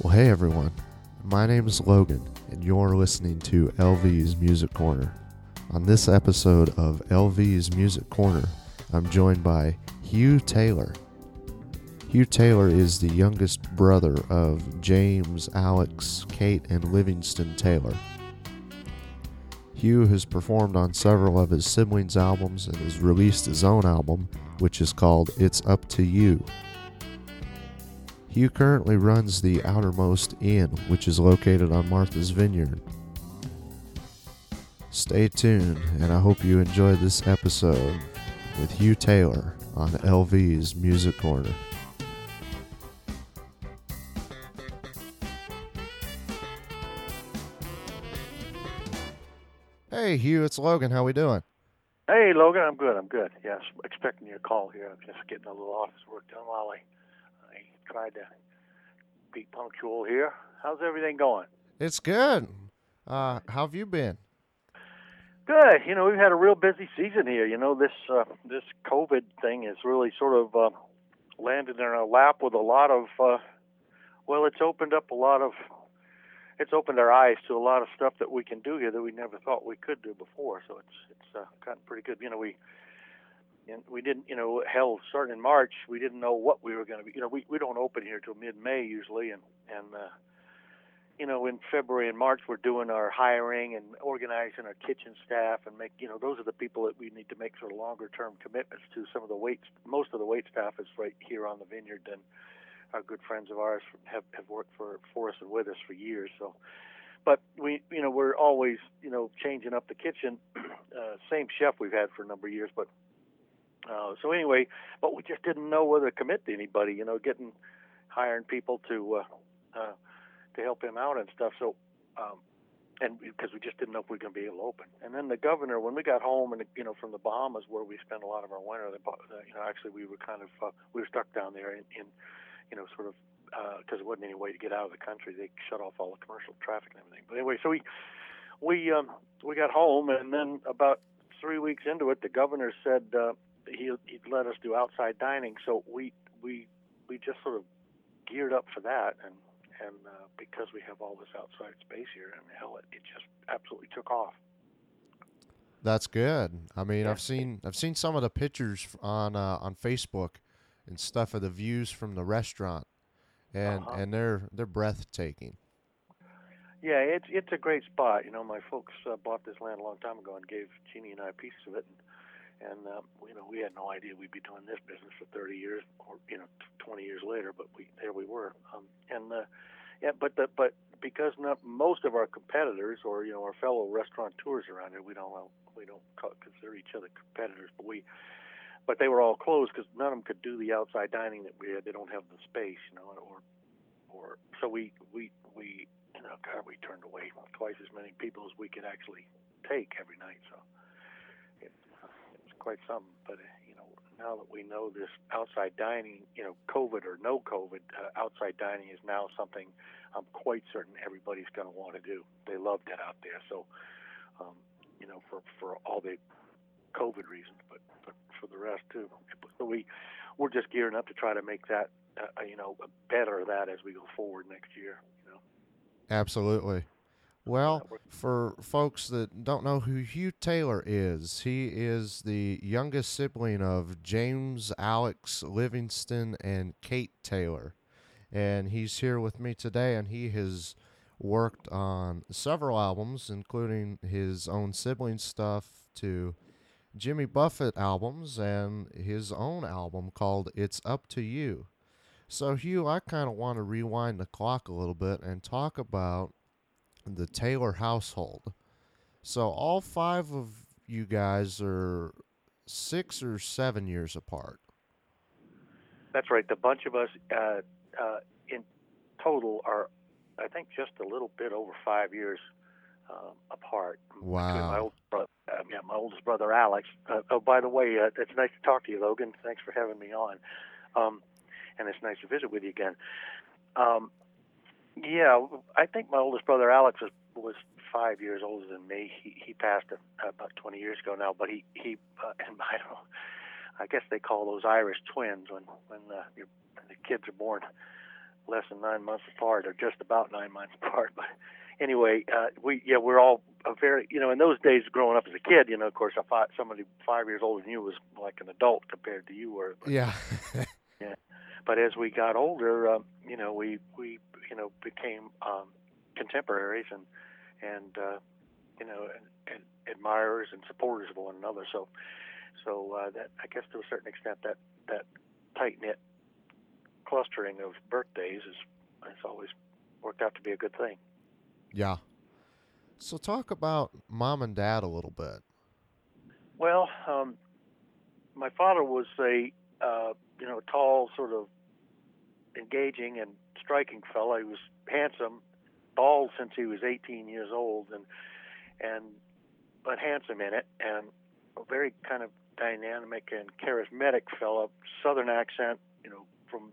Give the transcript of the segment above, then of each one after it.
Well, hey everyone. My name is Logan, and you're listening to LV's Music Corner. On this episode of LV's Music Corner, I'm joined by Hugh Taylor. Hugh Taylor is the youngest brother of James, Alex, Kate, and Livingston Taylor. Hugh has performed on several of his siblings' albums and has released his own album, which is called It's Up to You. Hugh currently runs the Outermost Inn, which is located on Martha's Vineyard. Stay tuned, and I hope you enjoy this episode with Hugh Taylor on LV's Music Corner. Hey Hugh, it's Logan. How we doing? Hey, Logan, I'm good. I'm good. Yes, expecting your call here. I'm just getting a little office work done while I, Tried to be punctual here. How's everything going? It's good. Uh, how have you been? Good. You know, we've had a real busy season here. You know, this uh, this COVID thing has really sort of uh, landed in our lap with a lot of. Uh, well, it's opened up a lot of. It's opened our eyes to a lot of stuff that we can do here that we never thought we could do before. So it's it's uh, gotten pretty good. You know, we and we didn't, you know, hell, starting in March, we didn't know what we were going to be. You know, we we don't open here till mid-May usually, and and uh, you know, in February and March, we're doing our hiring and organizing our kitchen staff and make, you know, those are the people that we need to make sort of longer term commitments to. Some of the wait, most of the wait staff is right here on the vineyard, and our good friends of ours have have worked for for us and with us for years. So, but we, you know, we're always, you know, changing up the kitchen. Uh, same chef we've had for a number of years, but uh, so anyway, but we just didn't know whether to commit to anybody. You know, getting hiring people to uh, uh, to help him out and stuff. So, um, and because we just didn't know if we were going to be able to open. And then the governor, when we got home, and you know, from the Bahamas where we spent a lot of our winter, the, you know, actually we were kind of uh, we were stuck down there in, in you know, sort of because uh, there wasn't any way to get out of the country. They shut off all the commercial traffic and everything. But anyway, so we we um, we got home, and then about three weeks into it, the governor said uh, he he'd let us do outside dining. So we we we just sort of geared up for that, and and uh, because we have all this outside space here, and hell, it, it just absolutely took off. That's good. I mean, Yeah. I've seen I've seen some of the pictures on uh, on Facebook and stuff of the views from the restaurant, and Uh-huh. and they're they're breathtaking. Yeah, it's it's a great spot. You know, my folks uh, bought this land a long time ago and gave Jeannie and I a piece of it, and, and um, you know, we had no idea we'd be doing this business for 30 years, or you know, 20 years later. But we there we were, um, and uh, yeah, but the, but because not most of our competitors or you know our fellow restaurateurs around here, we don't we don't consider each other competitors, but we. But they were all closed because none of them could do the outside dining that we had. They don't have the space, you know, or, or so we we we you know, God, we turned away twice as many people as we could actually take every night. So quite something. But you know, now that we know this outside dining, you know, COVID or no COVID, uh, outside dining is now something I'm quite certain everybody's going to want to do. They loved it out there. So, um, you know, for for all the COVID reasons, but but for the rest too. So we we're just gearing up to try to make that uh, you know better that as we go forward next year. You know. Absolutely. Well, for folks that don't know who Hugh Taylor is, he is the youngest sibling of James, Alex, Livingston, and Kate Taylor. And he's here with me today, and he has worked on several albums, including his own sibling stuff to Jimmy Buffett albums and his own album called It's Up to You. So, Hugh, I kind of want to rewind the clock a little bit and talk about the Taylor household. So, all five of you guys are six or seven years apart. That's right. The bunch of us uh, uh, in total are, I think, just a little bit over five years um, apart. Wow. My old brother, uh, yeah, my oldest brother Alex. Uh, oh, by the way, uh, it's nice to talk to you, Logan. Thanks for having me on, um, and it's nice to visit with you again. Um, yeah, I think my oldest brother Alex was was five years older than me. He he passed uh, about 20 years ago now, but he he uh, and I don't know. I guess they call those Irish twins when when uh, your, the kids are born less than nine months apart, or just about nine months apart. But anyway, uh, we yeah we're all a very you know in those days growing up as a kid, you know of course I thought somebody five years older than you was like an adult compared to you were. But, Yeah. yeah. But as we got older, um, you know we we you know became um, contemporaries and and uh, you know and, and admirers and supporters of one another. So so uh, that I guess to a certain extent that that tight knit clustering of birthdays is it's always worked out to be a good thing. yeah. So talk about mom and dad a little bit. Well, um, my father was a uh, you know tall, sort of engaging and striking fellow. He was handsome, bald since he was 18 years old, and and but handsome in it, and a very kind of dynamic and charismatic fellow. Southern accent, you know, from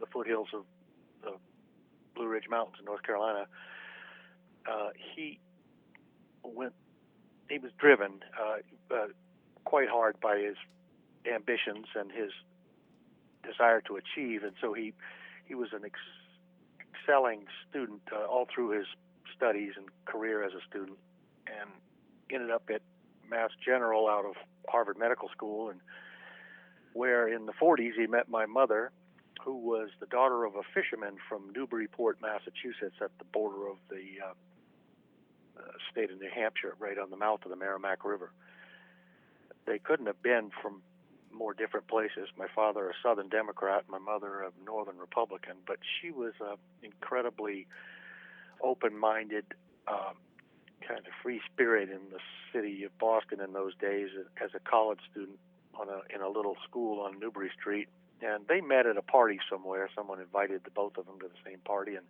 the foothills of the Blue Ridge Mountains in North Carolina. Uh, he went. He was driven uh, uh, quite hard by his ambitions and his desire to achieve, and so he he was an ex- excelling student uh, all through his studies and career as a student, and ended up at Mass General out of Harvard Medical School, and where in the 40s he met my mother, who was the daughter of a fisherman from Newburyport, Massachusetts, at the border of the uh, uh, state of New Hampshire, right on the mouth of the Merrimack River. They couldn't have been from more different places. My father, a Southern Democrat, my mother, a Northern Republican, but she was uh, incredibly open-minded, um, kind of free spirit in the city of Boston in those days as a college student on a in a little school on Newbury Street. And they met at a party somewhere. Someone invited the both of them to the same party, and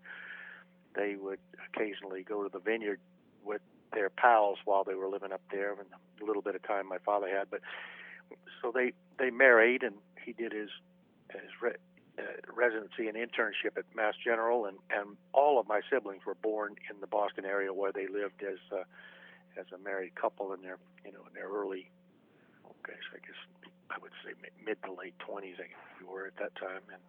they would occasionally go to the vineyard with their pals while they were living up there, and a little bit of time my father had. But so they they married, and he did his his re, uh, residency and internship at Mass General, and and all of my siblings were born in the Boston area where they lived as uh, as a married couple in their you know in their early, okay, so I guess I would say mid to late twenties, I guess we were at that time, and.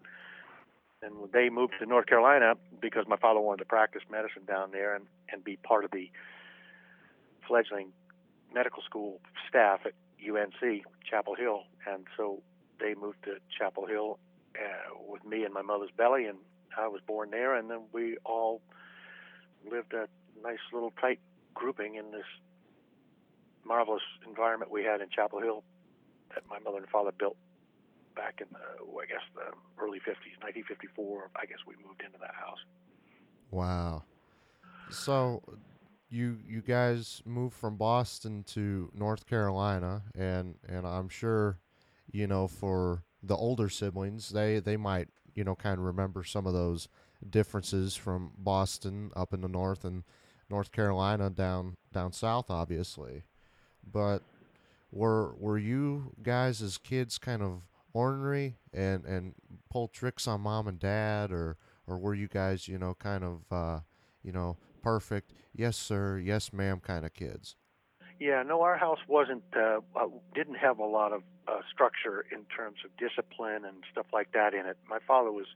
And they moved to North Carolina because my father wanted to practice medicine down there and, and be part of the fledgling medical school staff at UNC Chapel Hill, and so they moved to Chapel Hill uh, with me in my mother's belly, and I was born there, and then we all lived a nice little tight grouping in this marvelous environment we had in Chapel Hill that my mother and father built back in the, I guess, the early 50s, 1954. I guess we moved into that house. Wow. So you you guys moved from Boston to North Carolina and and I'm sure you know for the older siblings they they might you know kind of remember some of those differences from Boston up in the north and North Carolina down down south obviously. But were were you guys as kids kind of ornery and and pull tricks on mom and dad or or were you guys you know kind of uh you know perfect yes sir yes ma'am kind of kids. Yeah no our house wasn't uh, uh, didn't have a lot of uh, structure in terms of discipline and stuff like that in it. My father was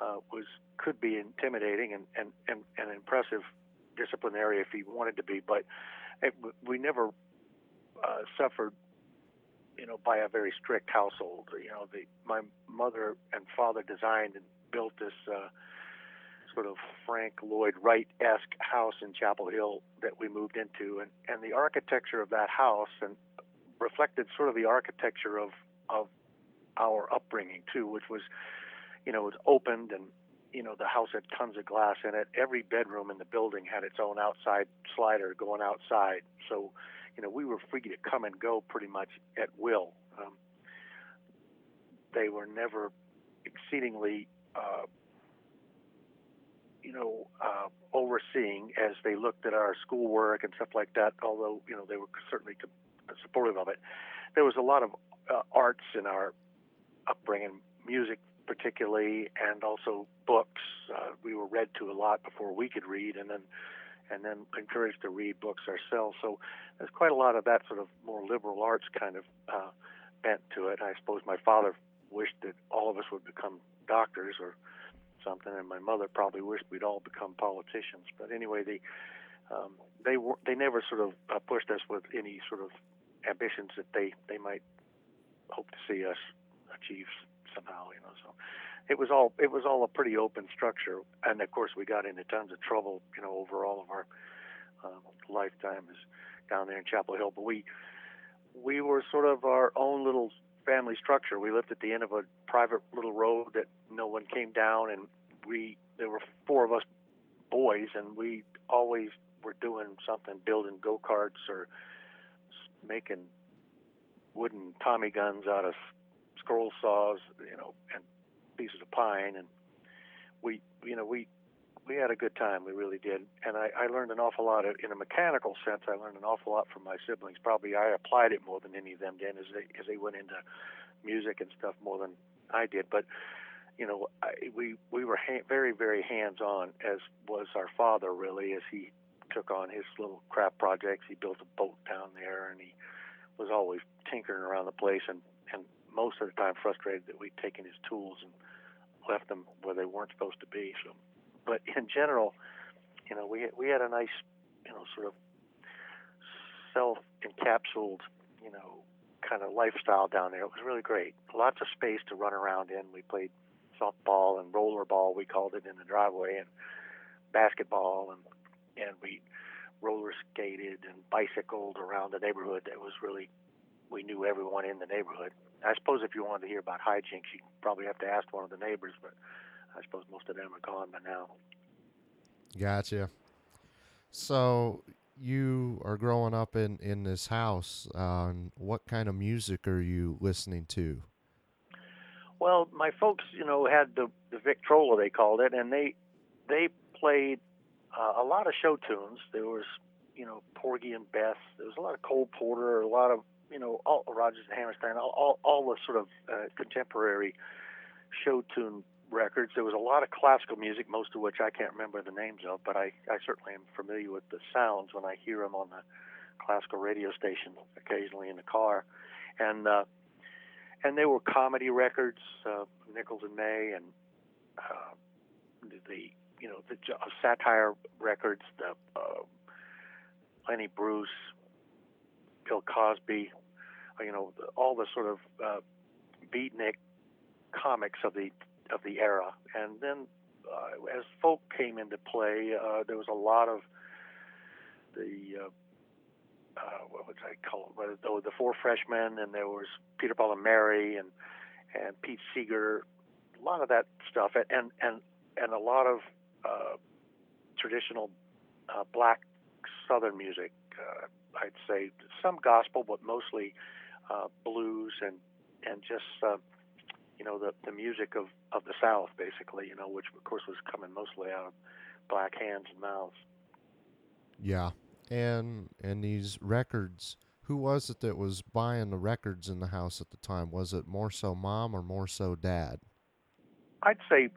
uh, was could be intimidating and and and, and impressive disciplinary if he wanted to be but it, we never uh, suffered you know by a very strict household. You know the my mother and father designed and built this uh, sort of Frank Lloyd Wright-esque house in Chapel Hill that we moved into, and and the architecture of that house and reflected sort of the architecture of of our upbringing too, which was, you know, it was opened and you know the house had tons of glass in it. Every bedroom in the building had its own outside slider going outside, so you know we were free to come and go pretty much at will. Um, they were never exceedingly uh, you know, uh, overseeing as they looked at our schoolwork and stuff like that. Although you know they were certainly supportive of it, there was a lot of uh, arts in our upbringing, music particularly, and also books. Uh, we were read to a lot before we could read, and then and then encouraged to read books ourselves. So there's quite a lot of that sort of more liberal arts kind of uh, bent to it. I suppose my father wished that all of us would become doctors or something, and my mother probably wished we'd all become politicians. But anyway, they um, they were they never sort of uh, pushed us with any sort of ambitions that they they might hope to see us achieve somehow. You know, so it was all it was all a pretty open structure, and of course we got into tons of trouble. You know, over all of our uh, lifetimes down there in Chapel Hill, but we we were sort of our own little family structure. We lived at the end of a private little road that no one came down, and we there were four of us boys, and we always were doing something, building go karts or making wooden Tommy guns out of scroll saws, you know, and pieces of pine, and we, you know, we we had a good time. We really did, and I, I learned an awful lot. Of, in a mechanical sense, I learned an awful lot from my siblings. Probably I applied it more than any of them did, as they as they went into music and stuff more than I did. But you know, I, we we were ha- very very hands on, as was our father really, as he took on his little craft projects. He built a boat down there, and he was always tinkering around the place, and and most of the time frustrated that we'd taken his tools and left them where they weren't supposed to be. So but in general, you know, we we had a nice, you know, sort of self-encapsulated, you know, kind of lifestyle down there. It was really great. Lots of space to run around in. We played softball and rollerball, we called it, in the driveway, and basketball, and and we roller skated and bicycled around the neighborhood. It was really, we knew everyone in the neighborhood. I suppose if you wanted to hear about hijinks, you'd probably have to ask one of the neighbors, but I suppose most of them are gone by now. Gotcha. So you are growing up in in this house. Uh, what kind of music are you listening to? Well, my folks, you know, had the the Victrola they called it, and they they played uh, a lot of show tunes. There was, you know, Porgy and Bess. There was a lot of Cole Porter, a lot of, you know, all Rodgers and Hammerstein, all all, all the sort of uh, contemporary show tune records. There was a lot of classical music, most of which I can't remember the names of, but I, I certainly am familiar with the sounds when I hear them on the classical radio station occasionally in the car. And uh, and they were comedy records, uh, Nichols and May, and uh, the you know the uh, satire records, the uh, Lenny Bruce, Bill Cosby, uh, you know all the sort of uh, beatnik comics of the of the era. And then uh, as folk came into play, uh, there was a lot of the uh, uh, what would I call it? The, the Four Freshmen, and there was Peter Paul and Mary, and and Pete Seeger, a lot of that stuff, and and and a lot of uh, traditional uh, black Southern music. Uh, I'd say some gospel, but mostly uh, blues and and just uh, you know the the music of of the South, basically, you know, which of course was coming mostly out of black hands and mouths. Yeah, and and these records. Who was it that was buying the records in the house at the time? Was it more so mom or more so dad? I'd say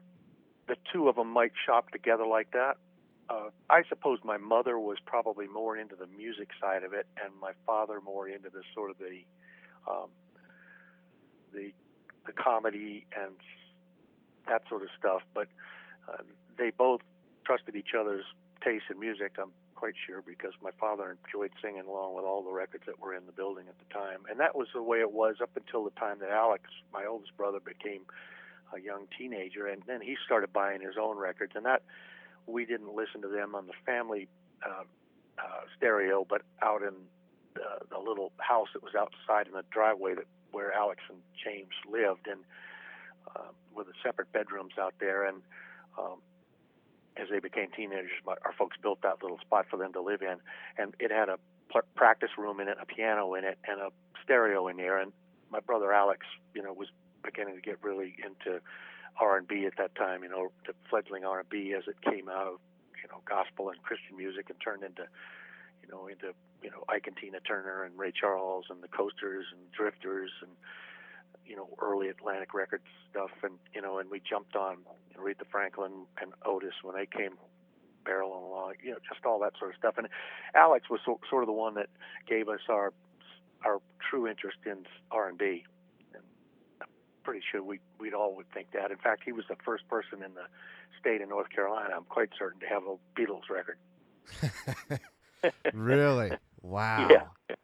the two of them might shop together like that. Uh, I suppose my mother was probably more into the music side of it, and my father more into the sort of the um, the the comedy and that sort of stuff. But uh, they both trusted each other's taste in music. I'm quite sure because my father enjoyed singing along with all the records that were in the building at the time, and that was the way it was up until the time that Alex, my oldest brother, became a young teenager, and then he started buying his own records, and that we didn't listen to them on the family uh, uh, stereo, but out in the, the little house that was outside in the driveway that where Alex and James lived, and uh, with the separate bedrooms out there. And um, as they became teenagers, my, our folks built that little spot for them to live in, and it had a pl- practice room in it, a piano in it, and a stereo in there. And my brother Alex, you know, was beginning to get really into R&B at that time. You know, the fledgling R&B as it came out of you know gospel and Christian music and turned into you know into you know Ike and Tina Turner and Ray Charles and the Coasters and Drifters and you know early Atlantic Records stuff and you know and we jumped on Aretha Franklin and Otis when they came barreling along you know just all that sort of stuff and Alex was so, sort of the one that gave us our our true interest in R&B and pretty sure we we'd all would think that. In fact, he was the first person in the state of North Carolina. I'm quite certain to have a Beatles record. really? Wow. Yeah.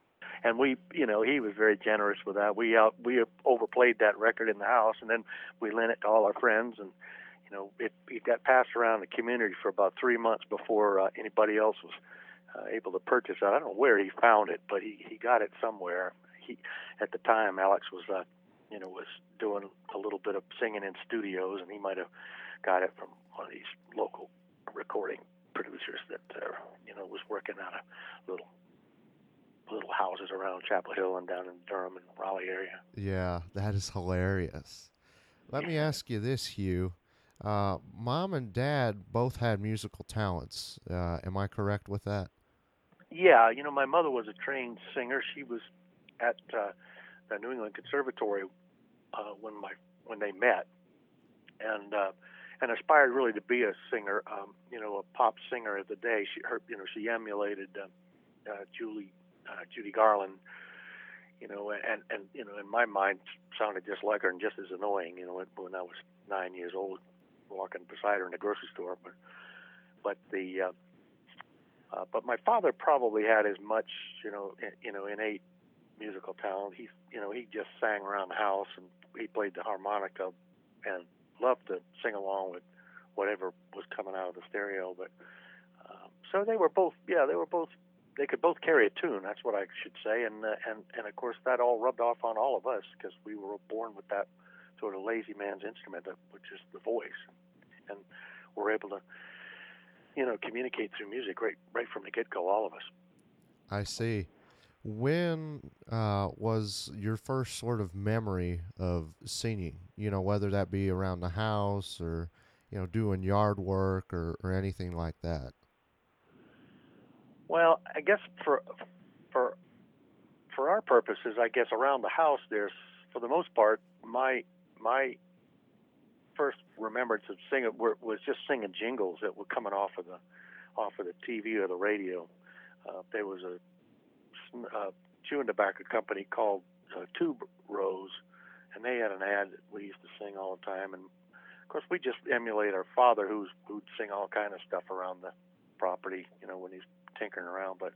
And we, you know, he was very generous with that. We out we overplayed that record in the house, and then we lent it to all our friends, and you know, it, it got passed around the community for about three months before uh, anybody else was uh, able to purchase it. I don't know where he found it, but he he got it somewhere. He at the time Alex was uh, you know was doing a little bit of singing in studios, and he might have got it from one of these local recording producers that uh, you know was working out of little little houses around Chapel Hill and down in Durham and Raleigh area. Yeah, that is hilarious. Let me ask you this, Hugh. Uh, Mom and Dad both had musical talents. Uh, am I correct with that? Yeah, you know, my mother was a trained singer. She was at uh, the New England Conservatory uh, when my when they met, and uh, and aspired really to be a singer. Um, you know, a pop singer of the day. She, her, you know, she emulated uh, uh, Julie, uh, Judy Garland. You know, and and you know, in my mind, sounded just like her and just as annoying. You know, when, I was nine years old, walking beside her in the grocery store. But but the uh, uh, but my father probably had as much, you know, in, you know, innate musical talent. He, you know, he just sang around the house and he played the harmonica and loved to sing along with whatever was coming out of the stereo. But um, so they were both, yeah, they were both. They could both carry a tune. That's what I should say. And uh, and and of course that all rubbed off on all of us because we were born with that sort of lazy man's instrument, which is the voice, and we're able to, you know, communicate through music right right from the get go. All of us. I see. When uh, was your first sort of memory of singing? You know, whether that be around the house or, you know, doing yard work or, or anything like that. Well, I guess for for for our purposes, I guess around the house, there's for the most part my my first remembrance of singing was just singing jingles that were coming off of the off of the TV or the radio. Uh, there was a uh, chewing tobacco company called uh, Tube Rose, and they had an ad that we used to sing all the time. And of course, we just emulate our father, who's who'd sing all kind of stuff around the property, you know, when he's tinkering around. But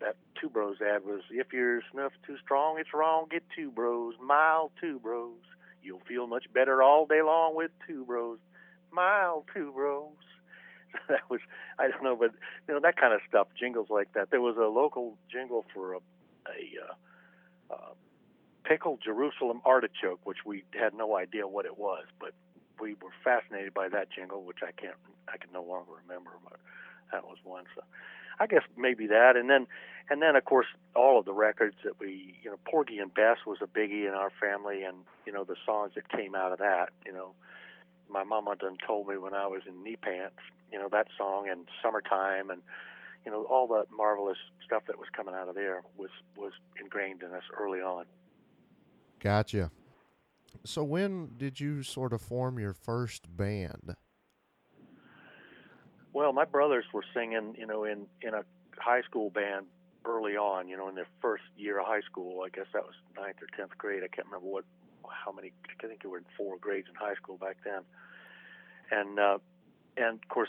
that Tube Rose ad was, if your snuff too strong, it's wrong. Get Tube Rose, mild Tube Rose. You'll feel much better all day long with Tube Rose, mild Tube Rose. that was I don't know, but you know that kind of stuff, jingles like that. There was a local jingle for a, a uh, uh, pickled Jerusalem artichoke, which we had no idea what it was, but we were fascinated by that jingle, which I can't I can no longer remember, but that was one. So I guess maybe that, and then and then of course all of the records that we you know Porgy and Bess was a biggie in our family, and you know the songs that came out of that, you know my mama done told me when I was in knee pants, you know, that song and summertime and you know, all the marvelous stuff that was coming out of there was was ingrained in us early on. Gotcha. So when did you sort of form your first band? Well, my brothers were singing, you know, in in a high school band early on, you know, in their first year of high school. I guess that was ninth or tenth grade. I can't remember what how many. I think there were four grades in high school back then, and uh, and of course,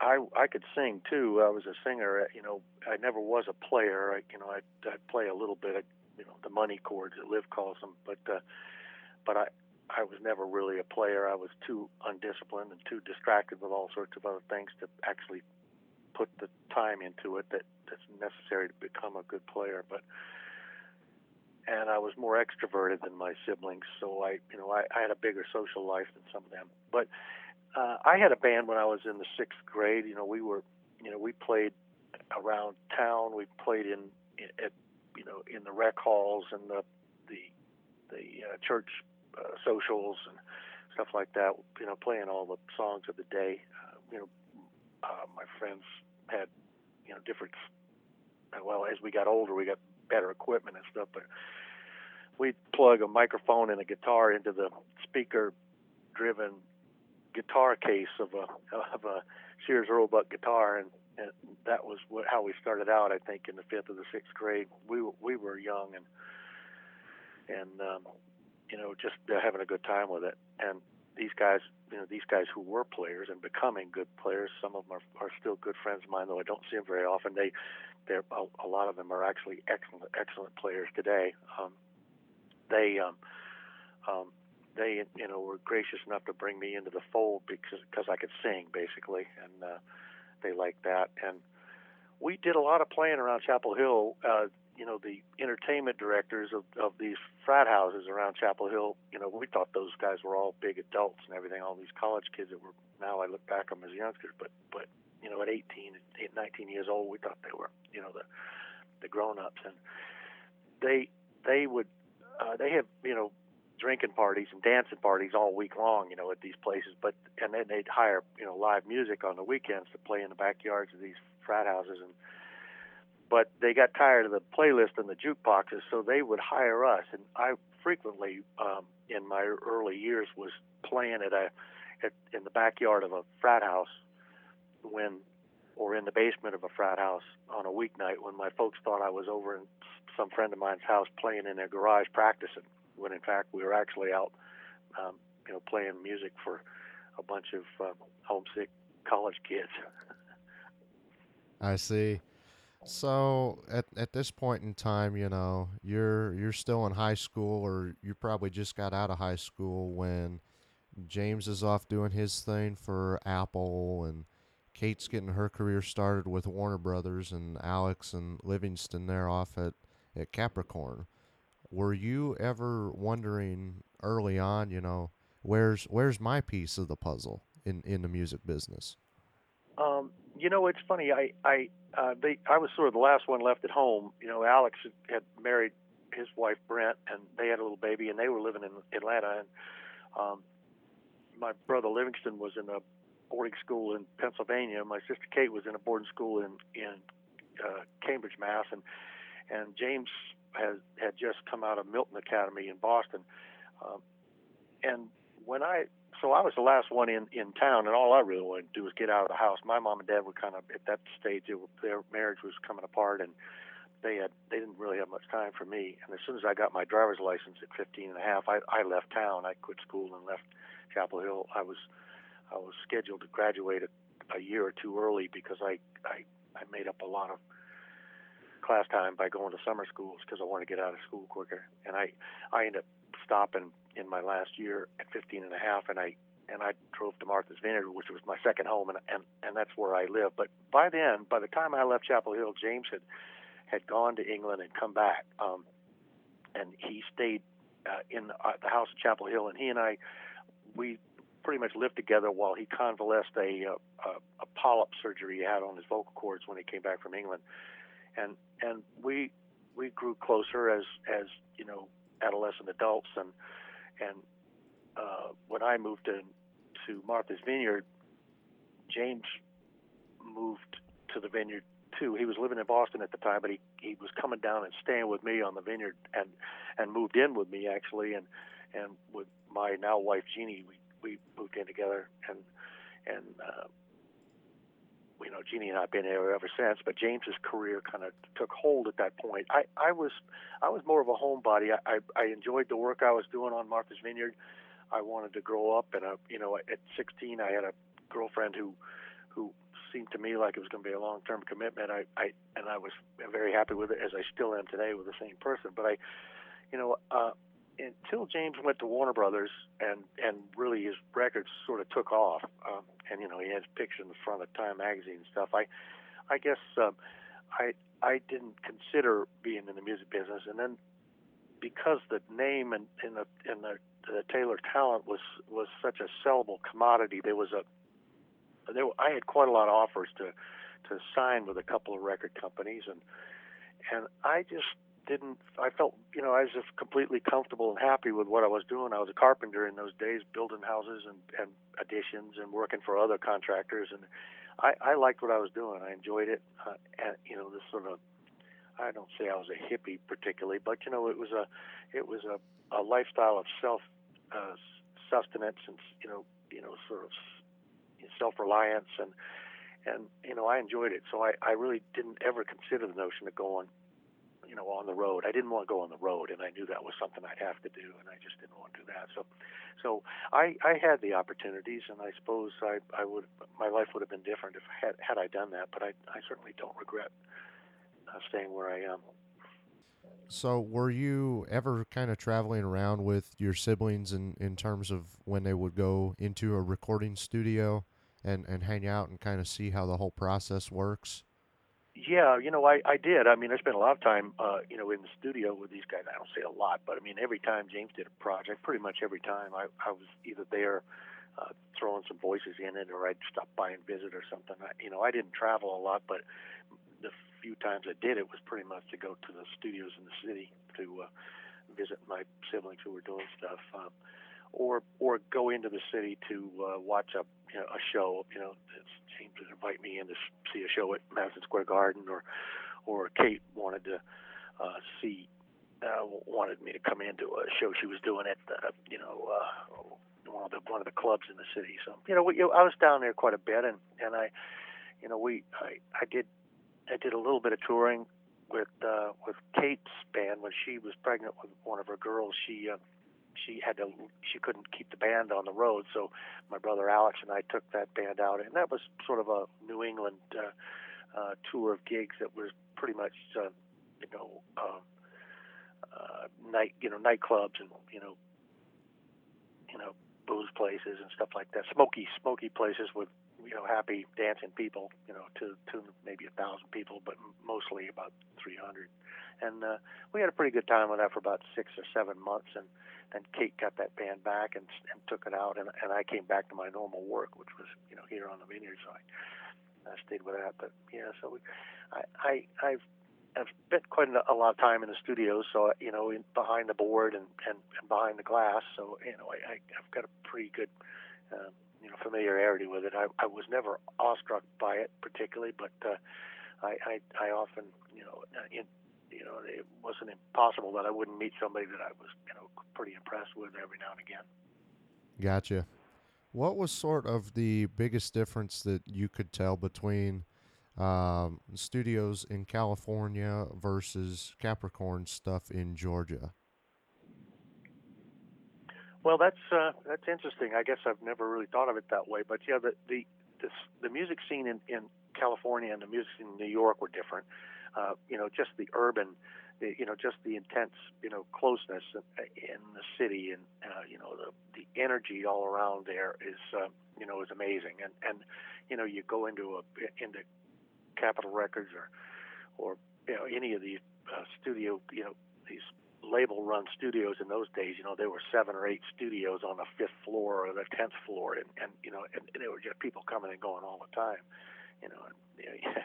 I I could sing too. I was a singer. You know, I never was a player. I, you know, I I'd play a little bit you know the money chords that Liv calls them, but uh, but I I was never really a player. I was too undisciplined and too distracted with all sorts of other things to actually put the time into it that that's necessary to become a good player. But and I was more extroverted than my siblings, so I, you know, I, I had a bigger social life than some of them. But uh, I had a band when I was in the sixth grade. You know, we were, you know, we played around town. We played in, at, you know, in the rec halls and the the the uh, church uh, socials and stuff like that. You know, playing all the songs of the day. Uh, you know, uh, my friends had, you know, different. Well, as we got older, we got better equipment and stuff, but we'd plug a microphone and a guitar into the speaker driven guitar case of a of a Sears Roebuck guitar and, and that was what, how we started out I think in the 5th or the 6th grade we we were young and and um you know, just having a good time with it. And these guys, you know, these guys who were players and becoming good players, some of them are, are still good friends of mine, though I don't see them very often. They, they're a, a lot of them are actually excellent, excellent players today. Um, they, um, um, they, you know, were gracious enough to bring me into the fold because because I could sing basically, and uh, they liked that. And we did a lot of playing around Chapel Hill. Uh, you know, the entertainment directors of, of these frat houses around Chapel Hill, you know, we thought those guys were all big adults and everything, all these college kids that were, now I look back on them as youngsters, but, but, you know, at 18, 19 years old, we thought they were, you know, the, the grown-ups. And they, they would, uh, they have, you know, drinking parties and dancing parties all week long, you know, at these places. But and then they'd hire, you know, live music on the weekends to play in the backyards of these frat houses. And but they got tired of the playlist and the jukeboxes, so they would hire us. And I frequently, um, in my early years, was playing at a at, in the backyard of a frat house when or in the basement of a frat house on a weeknight when my folks thought I was over in some friend of mine's house playing in their garage practicing when in fact we were actually out, um, you know, playing music for a bunch of uh, homesick college kids. I see. So at at this point in time, you know, you're you're still in high school, or you probably just got out of high school when James is off doing his thing for Apple, and Kate's getting her career started with Warner Brothers, and Alex and Livingston they're off at at Capricorn were you ever wondering early on, you know, where's where's my piece of the puzzle in in the music business? Um, you know, it's funny. I I uh, they I was sort of the last one left at home. You know, Alex had married his wife Brent, and they had a little baby, and they were living in Atlanta. And um, my brother Livingston was in a boarding school in Pennsylvania. My sister Kate was in a boarding school in in uh, Cambridge, Mass. And and James has had just come out of Milton Academy in Boston, um, and when I so I was the last one in in town, and all I really wanted to do was get out of the house. My mom and dad were kind of at that stage; it, their marriage was coming apart, and they had they didn't really have much time for me. And as soon as I got my driver's license at 15 and a half, I, I left town. I quit school and left Chapel Hill. I was I was scheduled to graduate a, a year or two early because I I I made up a lot of class time by going to summer schools because I wanted to get out of school quicker. And I, I ended up stopping in my last year at 15 and a half, and I and I drove to Martha's Vineyard, which was my second home, and and and that's where I live. But by then, by the time I left Chapel Hill, James had had gone to England and come back, um, and he stayed uh, in uh, the house at Chapel Hill, and he and I, we pretty much lived together while he convalesced a, a, uh, a, a polyp surgery he had on his vocal cords when he came back from England and and we we grew closer as as you know adolescent adults and and uh, when I moved in to Martha's Vineyard, James moved to the vineyard too. He was living in Boston at the time, but he he was coming down and staying with me on the vineyard and and moved in with me actually and and with my now wife Jeannie we we moved in together and and uh, you know, Jeannie and I have been there ever since. But James's career kind of took hold at that point. I, I was, I was more of a homebody. I, I, I enjoyed the work I was doing on Martha's Vineyard. I wanted to grow up, and a, you know, at 16, I had a girlfriend who, who seemed to me like it was going to be a long-term commitment. I, I, and I was very happy with it, as I still am today with the same person. But I, you know, uh, until James went to Warner Brothers and and really his records sort of took off, um, and you know he has pictures in the front of Time magazine and stuff. I I guess um, I I didn't consider being in the music business, and then because the name and, and the and the, the Taylor talent was was such a sellable commodity, there was a there I had quite a lot of offers to to sign with a couple of record companies, and and I just didn't I felt you know I was just completely comfortable and happy with what I was doing. I was a carpenter in those days, building houses and, and additions and working for other contractors, and I, I liked what I was doing. I enjoyed it. Uh, and, you know, this sort of I don't say I was a hippie particularly, but you know, it was a it was a, a lifestyle of self uh, sustenance and you know you know sort of self reliance and and you know I enjoyed it. So I I really didn't ever consider the notion of going you know, on the road. I didn't want to go on the road, and I knew that was something I'd have to do, and I just didn't want to do that. So, so I I had the opportunities, and I suppose I I would my life would have been different if had had I done that. But I I certainly don't regret uh, staying where I am. So, were you ever kind of traveling around with your siblings in, in terms of when they would go into a recording studio and, and hang out and kind of see how the whole process works? Yeah, you know, I I did. I mean, I spent a lot of time, uh, you know, in the studio with these guys. I don't say a lot, but I mean, every time James did a project, pretty much every time I I was either there, uh, throwing some voices in it, or I'd stop by and visit or something. I, you know, I didn't travel a lot, but the few times I did, it was pretty much to go to the studios in the city to uh, visit my siblings who were doing stuff, um, or or go into the city to uh, watch a you know, a show. You know, seemed to invite me in to see a show at Madison Square Garden, or or Kate wanted to uh, see uh, wanted me to come into a show she was doing at the, you know uh, one of the one of the clubs in the city. So you know, we, you know, I was down there quite a bit, and and I, you know, we I I did I did a little bit of touring with uh, with Kate's band when she was pregnant with one of her girls. She uh, she had to she couldn't keep the band on the road, so my brother Alex and I took that band out, and that was sort of a New England uh, uh, tour of gigs that was pretty much uh, you know uh, uh, night you know nightclubs and you know you know booze places and stuff like that, smoky smoky places with you know happy dancing people, you know to to maybe a thousand people, but mostly about 300. And uh, we had a pretty good time with that for about six or seven months, and then Kate got that band back and and took it out, and and I came back to my normal work, which was you know here on the vineyard. I, I stayed with that. But yeah, so we, I I I've I've spent quite a lot of time in the studio, so you know, in, behind the board and, and, and behind the glass. So you know, I, I I've got a pretty good uh, you know familiarity with it. I I was never awestruck by it particularly, but uh, I, I I often you know in you know, it wasn't impossible that I wouldn't meet somebody that I was, you know, pretty impressed with every now and again. Gotcha. What was sort of the biggest difference that you could tell between um, studios in California versus Capricorn stuff in Georgia? Well, that's uh, that's interesting. I guess I've never really thought of it that way, but yeah, the the the, the music scene in, in California and the music scene in New York were different uh, you know, just the urban, the, you know, just the intense, you know, closeness in the city, and uh, you know, the the energy all around there is, uh, you know, is amazing. And and you know, you go into a into Capitol Records or or you know any of these uh, studio, you know, these label run studios in those days, you know, there were seven or eight studios on the fifth floor or the tenth floor, and, and you know, and, and there were just people coming and going all the time, you know. And,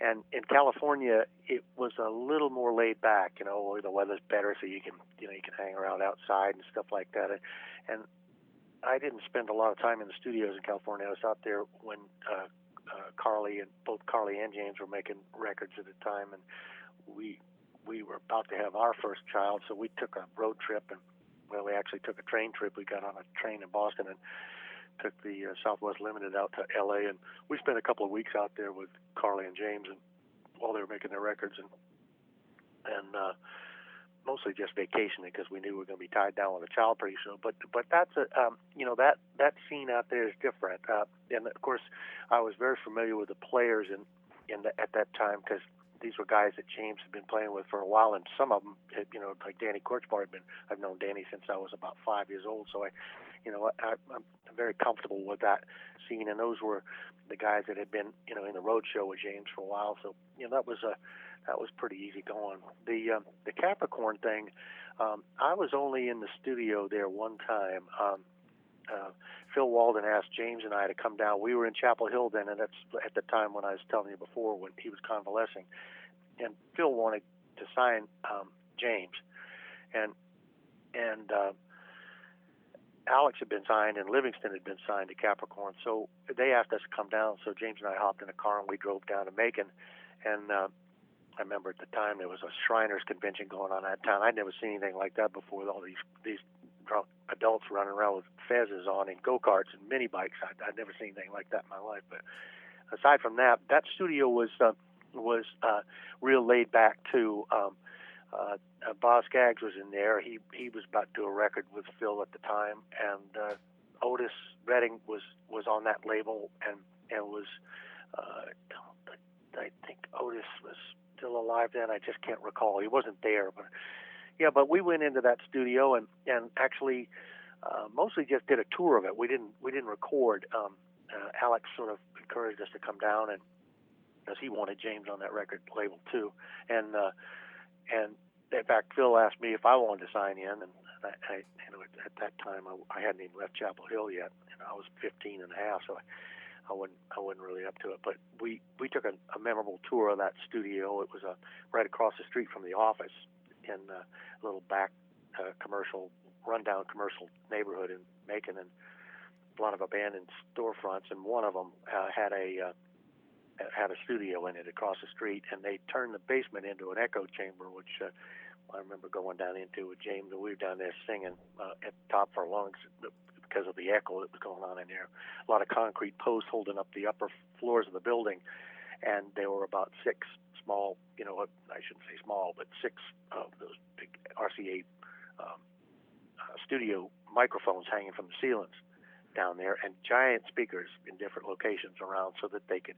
and in California, it was a little more laid back. You know, the weather's better, so you can you know you can hang around outside and stuff like that. And, and I didn't spend a lot of time in the studios in California. I was out there when uh, uh, Carly and both Carly and James were making records at the time, and we we were about to have our first child, so we took a road trip and well, we actually took a train trip. We got on a train in Boston and took the uh, Southwest Limited out to L.A. and we spent a couple of weeks out there with Carly and James, and while they were making their records, and and uh, mostly just vacationing because we knew we were going to be tied down with a child pretty soon. But but that's a um, you know that that scene out there is different, uh, and of course I was very familiar with the players in in the, at that time because these were guys that James had been playing with for a while, and some of them, had, you know, like Danny Kortchmar had been. I've known Danny since I was about five years old, so I, you know, I, I'm very comfortable with that scene. And those were the guys that had been, you know, in the road show with James for a while. So, you know, that was a that was pretty easy going. The um, the Capricorn thing, um, I was only in the studio there one time. Um, uh, Phil Walden asked James and I to come down. We were in Chapel Hill then, and that's at the time when I was telling you before when he was convalescing. And Phil wanted to sign um, James, and and uh, Alex had been signed and Livingston had been signed to Capricorn. So they asked us to come down. So James and I hopped in a car and we drove down to Macon. And uh, I remember at the time there was a Shriners convention going on that town. I'd never seen anything like that before. All these these drunk adults running around with fezzes on and go karts and mini bikes. I'd, I'd never seen anything like that in my life. But aside from that, that studio was uh, was uh, real laid back too. Um, uh, uh, Boz Scaggs was in there. He he was about to do a record with Phil at the time, and uh, Otis Redding was was on that label and and was uh, I think Otis was still alive then. I just can't recall. He wasn't there, but yeah. But we went into that studio and and actually uh, mostly just did a tour of it. We didn't we didn't record. Um, uh, Alex sort of encouraged us to come down and because he wanted James on that record label too, and uh, and in fact Phil asked me if I wanted to sign in, and I, I you know at, at that time I, I hadn't even left Chapel Hill yet, and I was 15 and a half, so I I wasn't I wasn't really up to it. But we we took a, a memorable tour of that studio. It was a uh, right across the street from the office in a little back uh, commercial rundown commercial neighborhood in Macon, and a lot of abandoned storefronts. And one of them uh, had a uh, had a studio in it across the street, and they turned the basement into an echo chamber, which uh, I remember going down into with James, and we were down there singing uh, at the top of our lungs because of the echo that was going on in there. A lot of concrete posts holding up the upper floors of the building, and there were about six small, you know, I shouldn't say small, but six of those big RCA um, uh, studio microphones hanging from the ceilings down there, and giant speakers in different locations around, so that they could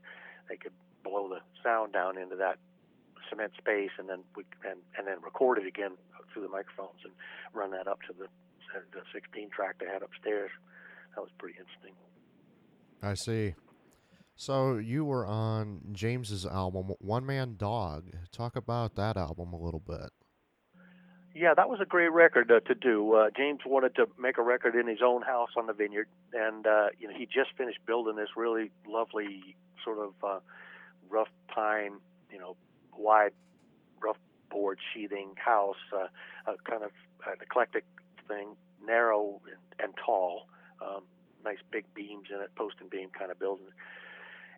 they could blow the sound down into that cement space, and then we and and then record it again through the microphones and run that up to the the 16 track they had upstairs. That was pretty interesting. I see. So you were on James's album, One Man Dog. Talk about that album a little bit. Yeah, that was a great record uh, to do. Uh, James wanted to make a record in his own house on the vineyard, and uh, you know he just finished building this really lovely sort of uh, rough pine, you know, wide rough board sheathing house, uh, a kind of an eclectic thing, narrow and, and tall, um, nice big beams in it, post and beam kind of building.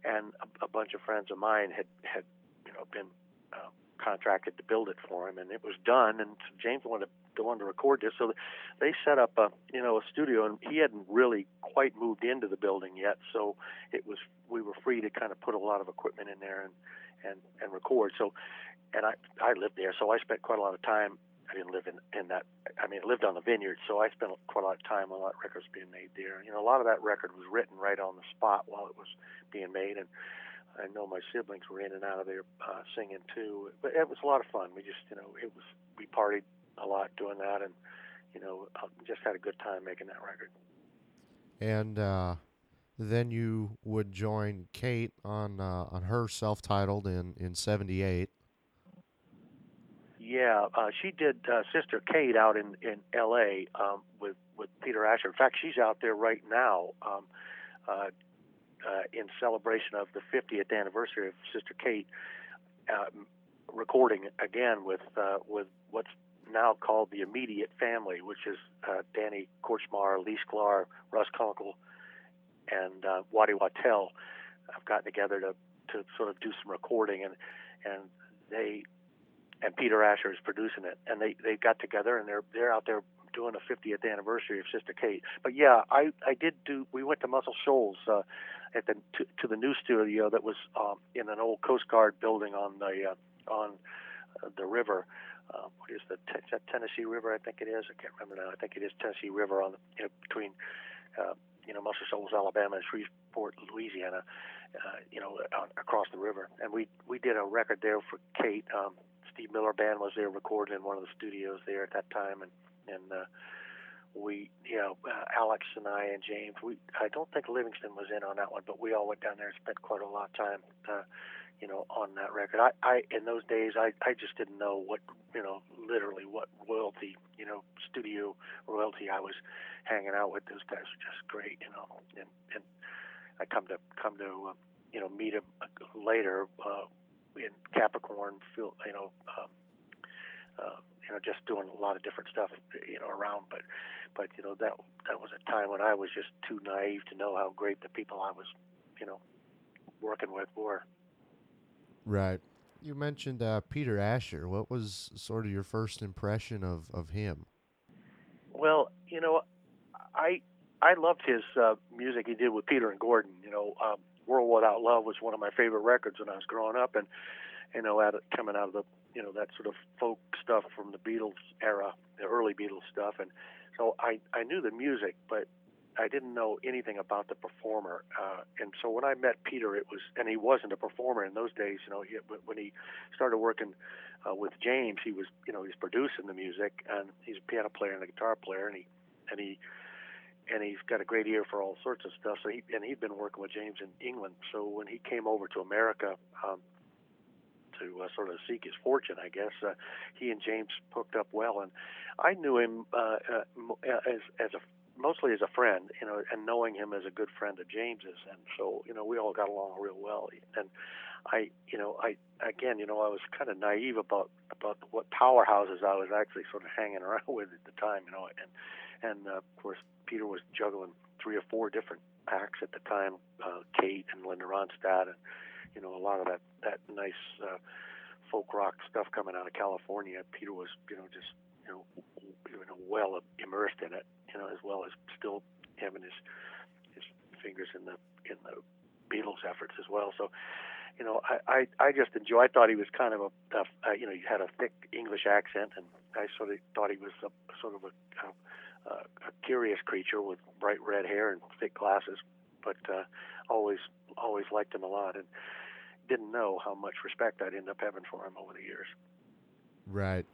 And a, a bunch of friends of mine had had you know been uh, contracted to build it for him, and it was done. And James wanted to on to record this, so they set up a you know a studio, and he hadn't really quite moved into the building yet, so it was we were free to kind of put a lot of equipment in there and and and record. So, and I I lived there, so I spent quite a lot of time I didn't live in in that. I mean, I lived on the vineyard, so I spent quite a lot of time on a lot of records being made there. You know, a lot of that record was written right on the spot while it was being made, and I know my siblings were in and out of there uh, singing too. But it was a lot of fun. We just, you know, it was we partied a lot doing that, and you know, uh, just had a good time making that record. And uh, then you would join Kate on uh, on her self-titled in in '78. Yeah, uh, she did uh, Sister Kate out in in L.A. Um, with with Peter Asher. In fact, she's out there right now um, uh, uh, in celebration of the 50th anniversary of Sister Kate, uh, recording again with uh, with what's now called the immediate family, which is uh, Danny Kortchmar, Lee Sklar, Russ Kunkel, and uh, Waddy Wachtel. I've gotten together to to sort of do some recording, and and they and Peter Asher is producing it. And they they got together and they're they're out there doing a 50th anniversary of Sister Kate. But yeah, I I did do. We went to Muscle Shoals uh, at the to, to the new studio that was um, in an old Coast Guard building on the uh, on uh, the river. Uh, what is the is that Tennessee River? I think it is. I can't remember now. I think it is Tennessee River on the, you know, between uh, you know Muscle Shoals, Alabama, and Shreveport, Louisiana. Uh, you know, uh, across the river, and we we did a record there for Kate. Um, Steve Miller Band was there recording in one of the studios there at that time, and and uh, we, you know, uh, Alex and I and James. We I don't think Livingston was in on that one, but we all went down there and spent quite a lot of time, uh, you know, on that record. I, I in those days I I just didn't know what you know literally what royalty you know studio royalty I was hanging out with. Those guys were just great, you know, and and I come to come to uh, you know meet him later. Uh, in Capricorn, you know, um, uh, you know, just doing a lot of different stuff, you know, around. But, but you know, that that was a time when I was just too naive to know how great the people I was, you know, working with were. Right. You mentioned uh, Peter Asher. What was sort of your first impression of, of him? Well, you know, I I loved his uh, music he did with Peter and Gordon. You know, um, World Without Love was one of my favorite records when I was growing up, and you know, of, coming out of the you know that sort of folk stuff from the Beatles era, the early Beatles stuff, and so I I knew the music, but I didn't know anything about the performer. Uh, and so when I met Peter, it was, and he wasn't a performer in those days. You know, he, when he started working uh, with James, he was, you know, he's producing the music, and he's a piano player and a guitar player, and he, and he, and he's got a great ear for all sorts of stuff. So he, and he'd been working with James in England. So when he came over to America. Um, to uh, sort of seek his fortune, I guess. Uh, he and James hooked up well, and I knew him uh, uh, as as a mostly as a friend, you know, and knowing him as a good friend of James's, and so you know we all got along real well. And I, you know, I again, you know, I was kind of naive about about what powerhouses I was actually sort of hanging around with at the time, you know, and and uh, of course Peter was juggling three or four different acts at the time, uh, Kate and Linda Ronstadt, and you know a lot of that that nice uh, folk rock stuff coming out of California. Peter was, you know, just you know, you know, well immersed in it, you know, as well as still having his his fingers in the in the Beatles efforts as well. So, you know, I I, I just enjoy. I thought he was kind of a, a, you know he had a thick English accent, and I sort of thought he was a sort of a, a, a curious creature with bright red hair and thick glasses. But uh, always always liked him a lot, and didn't know how much respect I'd end up having for him over the years. Right.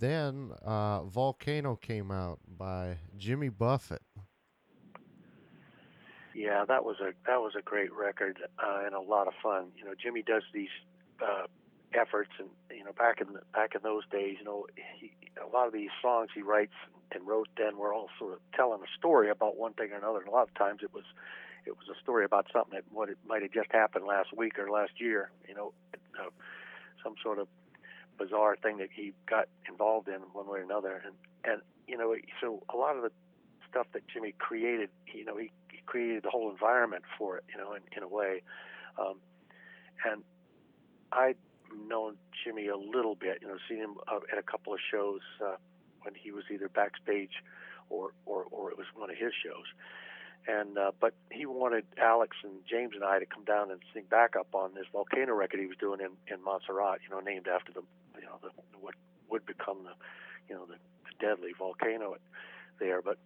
Then uh, Volcano came out by Jimmy Buffett. Yeah, that was a that was a great record uh, and a lot of fun. You know, Jimmy does these uh, efforts, and you know, back in back in those days, you know, he, a lot of these songs he writes and wrote then were all sort of telling a story about one thing or another. And a lot of times it was it was a story about something that what it might have just happened last week or last year. You know, uh, some sort of bizarre thing that he got involved in one way or another. And and you know, so a lot of the stuff that Jimmy created, you know, he, he created the whole environment for it, you know, in, in a way. Um, and I'd known Jimmy a little bit, you know, seen him uh, at a couple of shows uh, when he was either backstage or, or, or it was one of his shows. And uh, but he wanted Alex and James and I to come down and sing backup on this volcano record he was doing in in Montserrat, you know, named after the you know the what would become the you know the, the deadly volcano there. But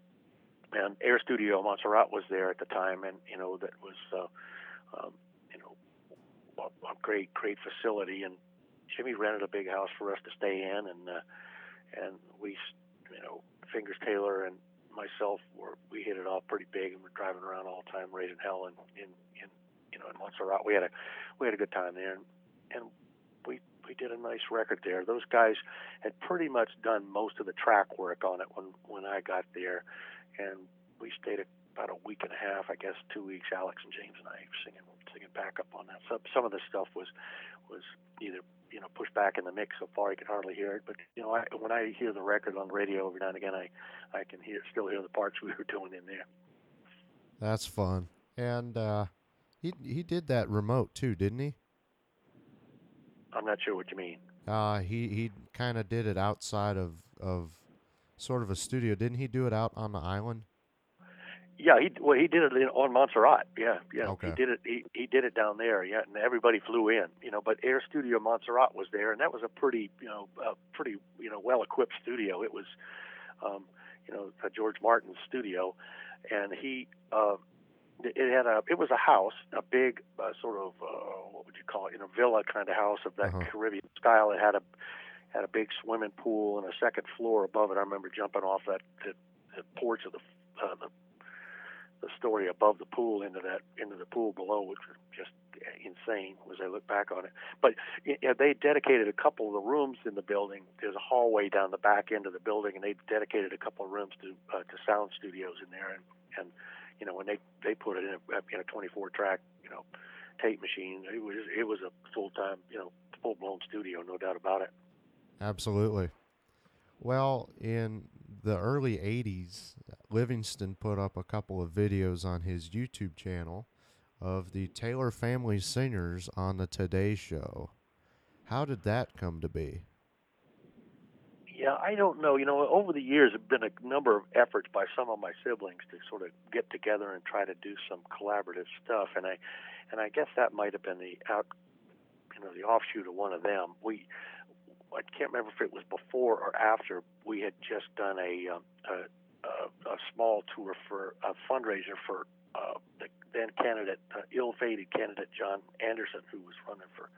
and Air Studio Montserrat was there at the time, and you know that was uh, um, a, a great great facility, and Jimmy rented a big house for us to stay in, and uh, and we you know Fingers Taylor and myself were we hit it off pretty big, and we're driving around all the time raising hell in in, in you know in Montserrat. We had a we had a good time there, and, and we we did a nice record there. Those guys had pretty much done most of the track work on it when when I got there, and we stayed about a week and a half, I guess, two weeks. Alex and James and I singing singing backup on that. So some of the stuff was was either you know pushed back in the mix so far you could hardly hear it. But you know, I, when I hear the record on the radio every now and again, I I can hear still hear the parts we were doing in there. That's fun, and uh, he he did that remote too, didn't he? I'm not sure what you mean. Uh, he he kind of did it outside of of sort of a studio, didn't he? Do it out on the island. Yeah, he well he did it in, on Montserrat. Yeah, yeah, okay. he did it. He, he did it down there. Yeah, and everybody flew in. You know, but Air Studio Montserrat was there, and that was a pretty you know a pretty you know well equipped studio. It was, um, you know, George Martin's studio, and he uh, it had a it was a house, a big uh, sort of uh, what would you call it, you know, villa kind of house of that Uh-huh. Caribbean style. It had a had a big swimming pool and a second floor above it. I remember jumping off that the, the porch of the uh, the the story above the pool into that into the pool below, which was just insane as I look back on it. But you know, they dedicated a couple of the rooms in the building. There's a hallway down the back end of the building, and they dedicated a couple of rooms to uh, to sound studios in there. And and you know when they they put it in a, in a 24 track you know tape machine, it was it was a full time you know full blown studio, no doubt about it. Absolutely. Well, in the early 80s, Livingston put up a couple of videos on his YouTube channel of the Taylor family singers on the Today Show. How did that come to be? Yeah, I don't know. You know, over the years, there have been a number of efforts by some of my siblings to sort of get together and try to do some collaborative stuff, and I, and I guess that might have been the out, you know the offshoot of one of them. We I can't remember if it was before or after we had just done a um, a, a, a small tour for a fundraiser for uh, the then candidate, uh, ill-fated candidate John Anderson, who was running for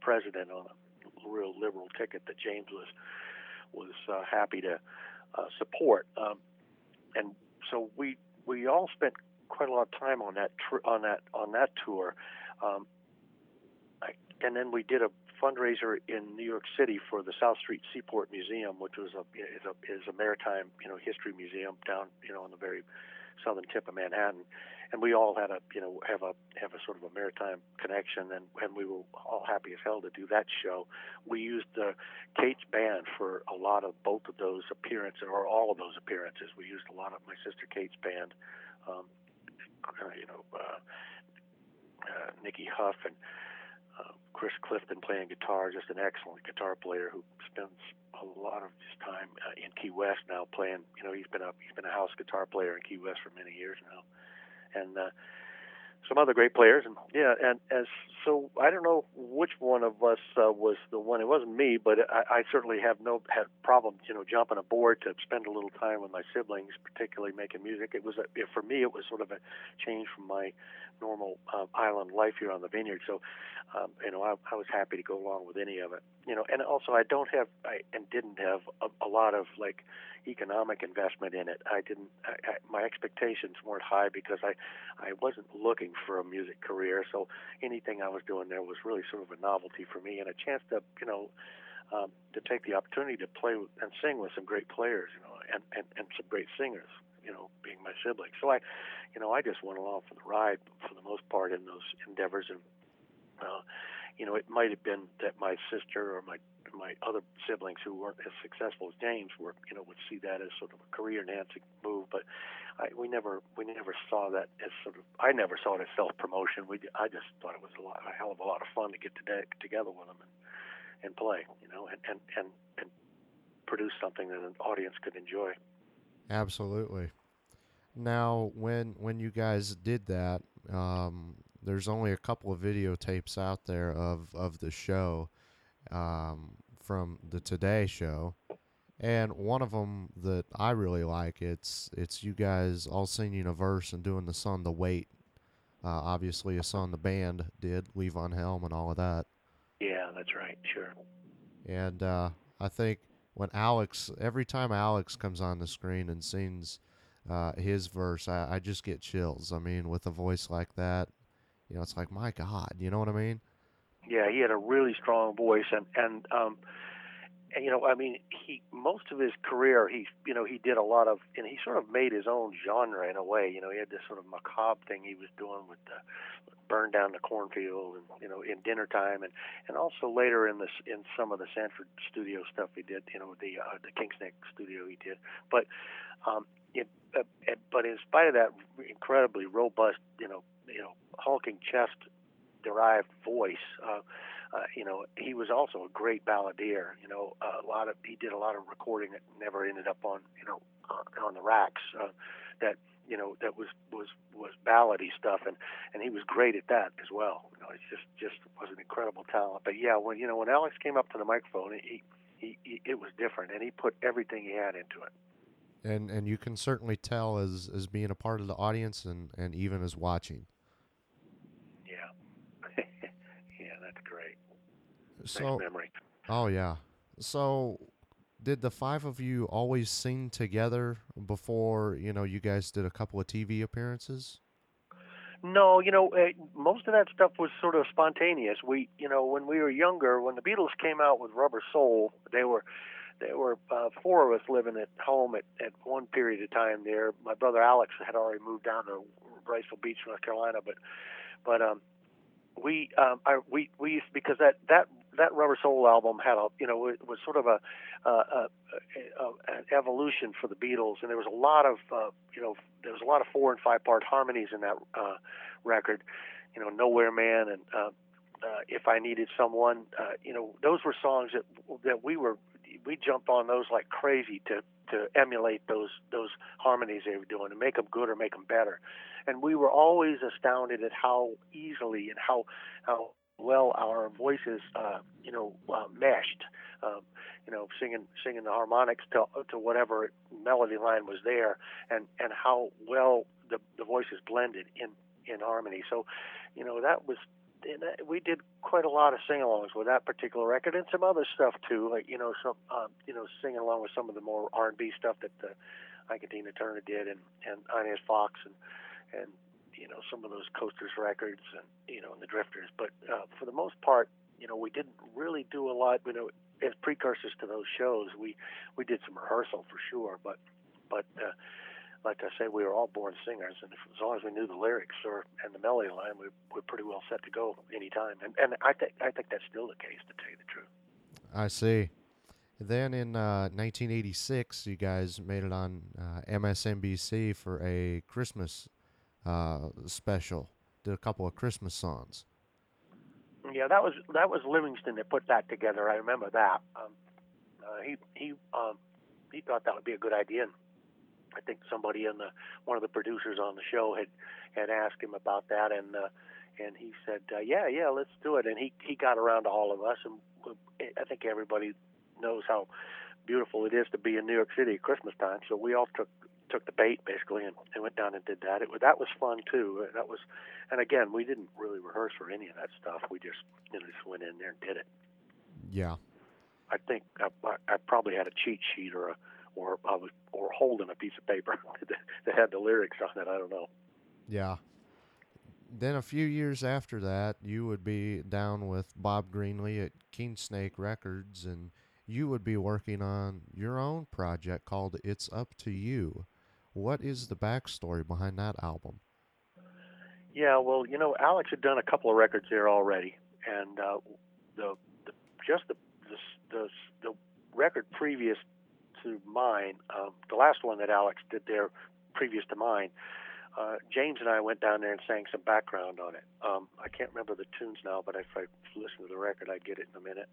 president on a real liberal ticket that James was was uh, happy to uh, support. Um, and so we we all spent quite a lot of time on that tr- on that on that tour. Um, I, and then we did a fundraiser in New York City for the South Street Seaport Museum, which was a is a is a maritime you know history museum down you know on the very southern tip of Manhattan, and we all had a you know have a have a sort of a maritime connection, and and we were all happy as hell to do that show. We used the Kate's band for a lot of both of those appearances or all of those appearances. We used a lot of my sister Kate's band, um, you know, uh, uh, Nikki Huff and uh, Chris Clifton playing guitar, just an excellent guitar player who spends a lot of his time uh, in Key West now playing. You know, he's been a he's been a house guitar player in Key West for many years now, and uh, some other great players. And yeah, and as so, I don't know which one of us uh, was the one. It wasn't me, but I, I certainly have no had problems, you know, jumping aboard to spend a little time with my siblings, particularly making music. It was a, it, for me, it was sort of a change from my normal uh, island life here on the vineyard. So, um, you know, I, I was happy to go along with any of it. You know, and also I don't have, I and didn't have a, a lot of like economic investment in it. I didn't. I, I, my expectations weren't high because I, I wasn't looking for a music career. So anything I was doing there was really sort of a novelty for me and a chance to, you know. Um, to take the opportunity to play and sing with some great players, you know, and, and, and some great singers you know, being my siblings. So I, you know, I just went along for the ride for the most part in those endeavors. And, uh, you know, it might have been that my sister or my my other siblings who weren't as successful as James were, you know, would see that as sort of a career enhancing move. But I, we never we never saw that as sort of I never saw it as self promotion. We I just thought it was a lot a hell of a lot of fun to get to together with them and and play, you know, and and and, and produce something that an audience could enjoy. Absolutely. Now, when when you guys did that, um, there's only a couple of videotapes out there of of the show um, from the Today Show, and one of them that I really like it's it's you guys all singing a verse and doing the song "The Weight." Uh, obviously, a song the band did, Levon Helm, and all of that. Yeah, that's right. Sure. And uh, I think when Alex, every time Alex comes on the screen and sings uh, his verse, I, I just get chills. I mean, with a voice like that, you know, it's like my God, you know what I mean? Yeah, he had a really strong voice, and and um, and you know, I mean, he most of his career, he you know, he did a lot of, and he sort of made his own genre in a way. You know, he had this sort of macabre thing he was doing with the burn down the cornfield, and you know, in dinner time, and and also later in this in some of the Sanford studio stuff he did. You know, the uh, the Kingsnake studio he did, but um, it, uh, but in spite of that incredibly robust, you know, you know, hulking chest derived voice. Uh, uh, you know, he was also a great balladeer. You know, a lot of he did a lot of recording that never ended up on you know uh, on the racks. Uh, that you know that was was was ballady stuff, and and he was great at that as well. You know, he just just was an incredible talent. But yeah, when you know when Alex came up to the microphone, he he, he it was different, and he put everything he had into it. And and you can certainly tell as as being a part of the audience and and even as watching. So, memory. Oh yeah. So did the five of you always sing together before you know you guys did a couple of TV appearances? No, you know, uh, most of that stuff was sort of spontaneous. We, you know, when we were younger, when the Beatles came out with Rubber Soul, they were there were uh, four of us living at home at, at one period of time there. My brother Alex had already moved down to Wrightsville Beach, North Carolina, but but um, we um, I, we we used because that that that Rubber Soul album had a you know it was sort of a, a, a, a an evolution for the Beatles, and there was a lot of uh, you know there was a lot of four and five part harmonies in that uh, record. You know, Nowhere Man and uh, uh, If I Needed Someone. Uh, you know, those were songs that that we were we jumped on those like crazy to to emulate those those harmonies they were doing to make them good or make them better. And we were always astounded at how easily and how how well our voices, uh, you know, uh, meshed. Um, you know, singing singing the harmonics to to whatever melody line was there, and and how well the the voices blended in in harmony. So, you know, that was we did quite a lot of sing-alongs with that particular record and some other stuff too, like you know some um, you know singing along with some of the more R&B stuff that uh, Ike and Tina Turner did, and and Inez Foxx and and you know some of those Coasters records and you know and the Drifters. But uh, for the most part, you know we didn't really do a lot. You know as precursors to those shows, we we did some rehearsal for sure, but but uh, like I say, we were all born singers, and if, as long as we knew the lyrics or and the melody line, we we're pretty well set to go anytime. And and I think I think that's still the case, to tell you the truth. I see. Then in uh, 1986, you guys made it on uh, MSNBC for a Christmas uh, special. Did a couple of Christmas songs. Yeah, that was that was Livingston that put that together. I remember that. Um, uh, he he um, he thought that would be a good idea. And I think somebody in the one of the producers on the show had had asked him about that, and uh, and he said, uh, "Yeah, yeah, let's do it." And he he got around to all of us, and I think everybody knows how beautiful it is to be in New York City at Christmas time. So we all took took the bait basically and, and went down and did that. It that was fun too. Uh, that was, and again, we didn't really rehearse for any of that stuff. We just you know just went in there and did it. Yeah. I think I, I probably had a cheat sheet or a or I was or holding a piece of paper that had the lyrics on it. I don't know. Yeah. Then a few years after that, you would be down with Bob Greenlee at King Snake Records, and you would be working on your own project called "It's Up to You." What is the backstory behind that album? Yeah, well, you know, Alex had done a couple of records there already, and uh, the, the just the, the the record previous to mine, um, the last one that Alex did there previous to mine, uh, James and I went down there and sang some background on it. Um, I can't remember the tunes now, but if I listen to the record, I'd get it in a minute.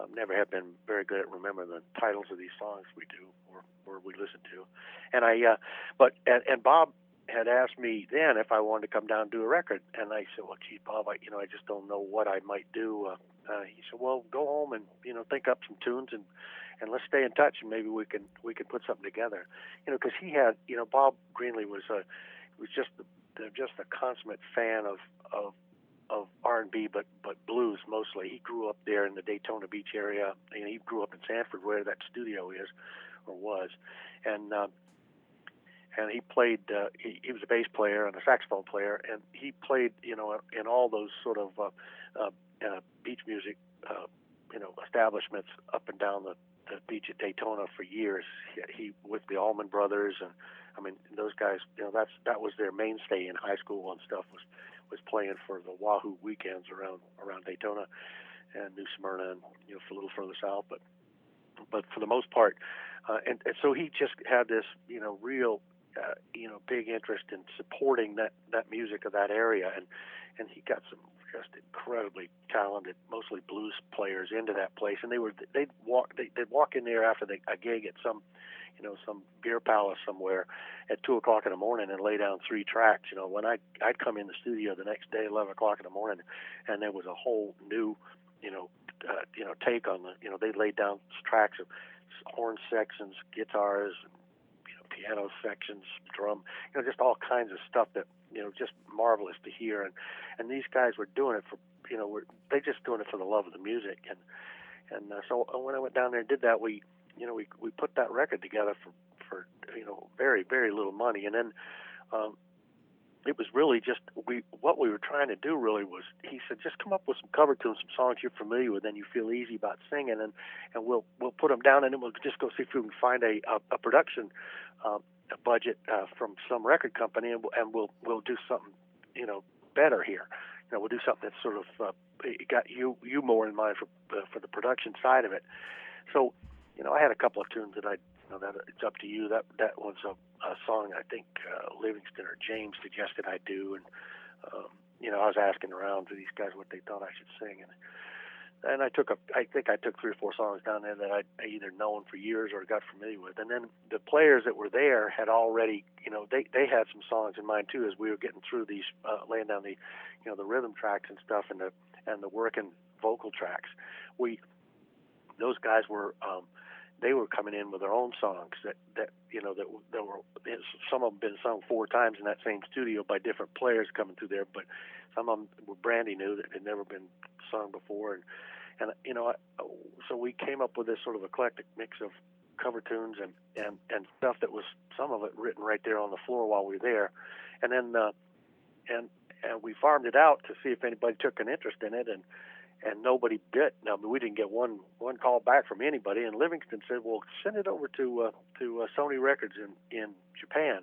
Um, never have been very good at remembering the titles of these songs we do or, or we listen to. And I, uh, but and, and Bob had asked me then if I wanted to come down and do a record, and I said, "Well, gee, Bob, I, you know, I just don't know what I might do." Uh, uh, he said, "Well, go home and you know think up some tunes and and let's stay in touch and maybe we can we can put something together." You know, because he had, you know, Bob Greenlee was a was just the, just a consummate fan of of of R&B, but but blues mostly. He grew up there in the Daytona Beach area, and he grew up in Sanford, where that studio is or was, and uh, and he played. Uh, he, he was a bass player and a saxophone player, and he played, you know, in all those sort of uh, uh, uh, beach music, uh, you know, establishments up and down the, the beach at Daytona for years. He, he with the Allman Brothers, and I mean, those guys, you know, that's that was their mainstay in high school and stuff was was playing for the Wahoo weekends around around Daytona and New Smyrna, and you know, for a little further south, but but for the most part, uh, and, and so he just had this, you know, real uh, you know big interest in supporting that that music of that area, and and he got some just incredibly talented, mostly blues players into that place, and they were they'd walk they, they'd walk in there after the, a gig at some you know some beer palace somewhere at two o'clock in the morning and lay down three tracks. You know when I I'd come in the studio the next day eleven o'clock in the morning, and there was a whole new you know uh, you know take on the you know they laid down tracks of horn sections, guitars, piano sections, drum, you know, just all kinds of stuff that you know just marvelous to hear. And and these guys were doing it for you know were they just doing it for the love of the music. And and uh, so uh, when I went down there and did that, we you know we we put that record together for for you know very very little money, and then. Um, it was really just we what we were trying to do really was he said just come up with some cover tunes some songs you're familiar with and you feel easy about singing and and we'll we'll put them down and then we'll just go see if we can find a a, a production uh, a budget uh, from some record company and, we'll, and we'll we'll do something you know better here you know we'll do something that's sort of uh, got you you more in mind for uh, for the production side of it so you know I had a couple of tunes that I you know that it's up to you. That that was a, a song I think uh, Livingston or James suggested I do, and um, you know I was asking around to these guys what they thought I should sing, and and I took a, I think I took three or four songs down there that I'd either known for years or got familiar with. And then the players that were there had already, you know, they they had some songs in mind too as we were getting through these, uh, laying down the, you know, the rhythm tracks and stuff and the and the working vocal tracks. We, those guys were. um they were coming in with their own songs that that you know that that were some of them been sung four times in that same studio by different players coming through there, but some of them were brandy new that had never been sung before, and and you know so we came up with this sort of eclectic mix of cover tunes and and and stuff that was some of it written right there on the floor while we were there, and then uh, and and we farmed it out to see if anybody took an interest in it. And and nobody bit. Now we didn't get one one call back from anybody. And Livingston said, "Well, send it over to uh, to uh, Sony Records in in Japan.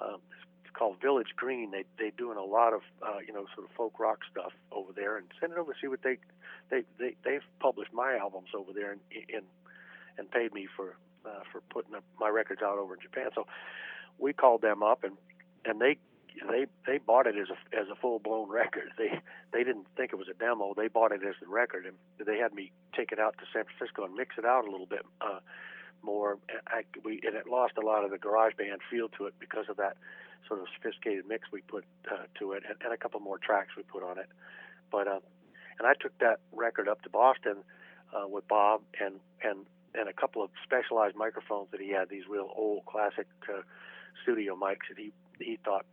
Uh, it's called Village Green. They they doing a lot of uh, you know sort of folk rock stuff over there, and send it over to see what they they they they've published my albums over there and and and paid me for uh, for putting my records out over in Japan. So we called them up and and they they they bought it as a as a full blown record. They they didn't think it was a demo. They bought it as the record, and they had me take it out to San Francisco and mix it out a little bit uh, more. I, we and it lost a lot of the garage band feel to it because of that sort of sophisticated mix we put uh, to it, and, and a couple more tracks we put on it. But uh, and I took that record up to Boston uh, with Bob and and and a couple of specialized microphones that he had. These real old classic uh, studio mics that he he thought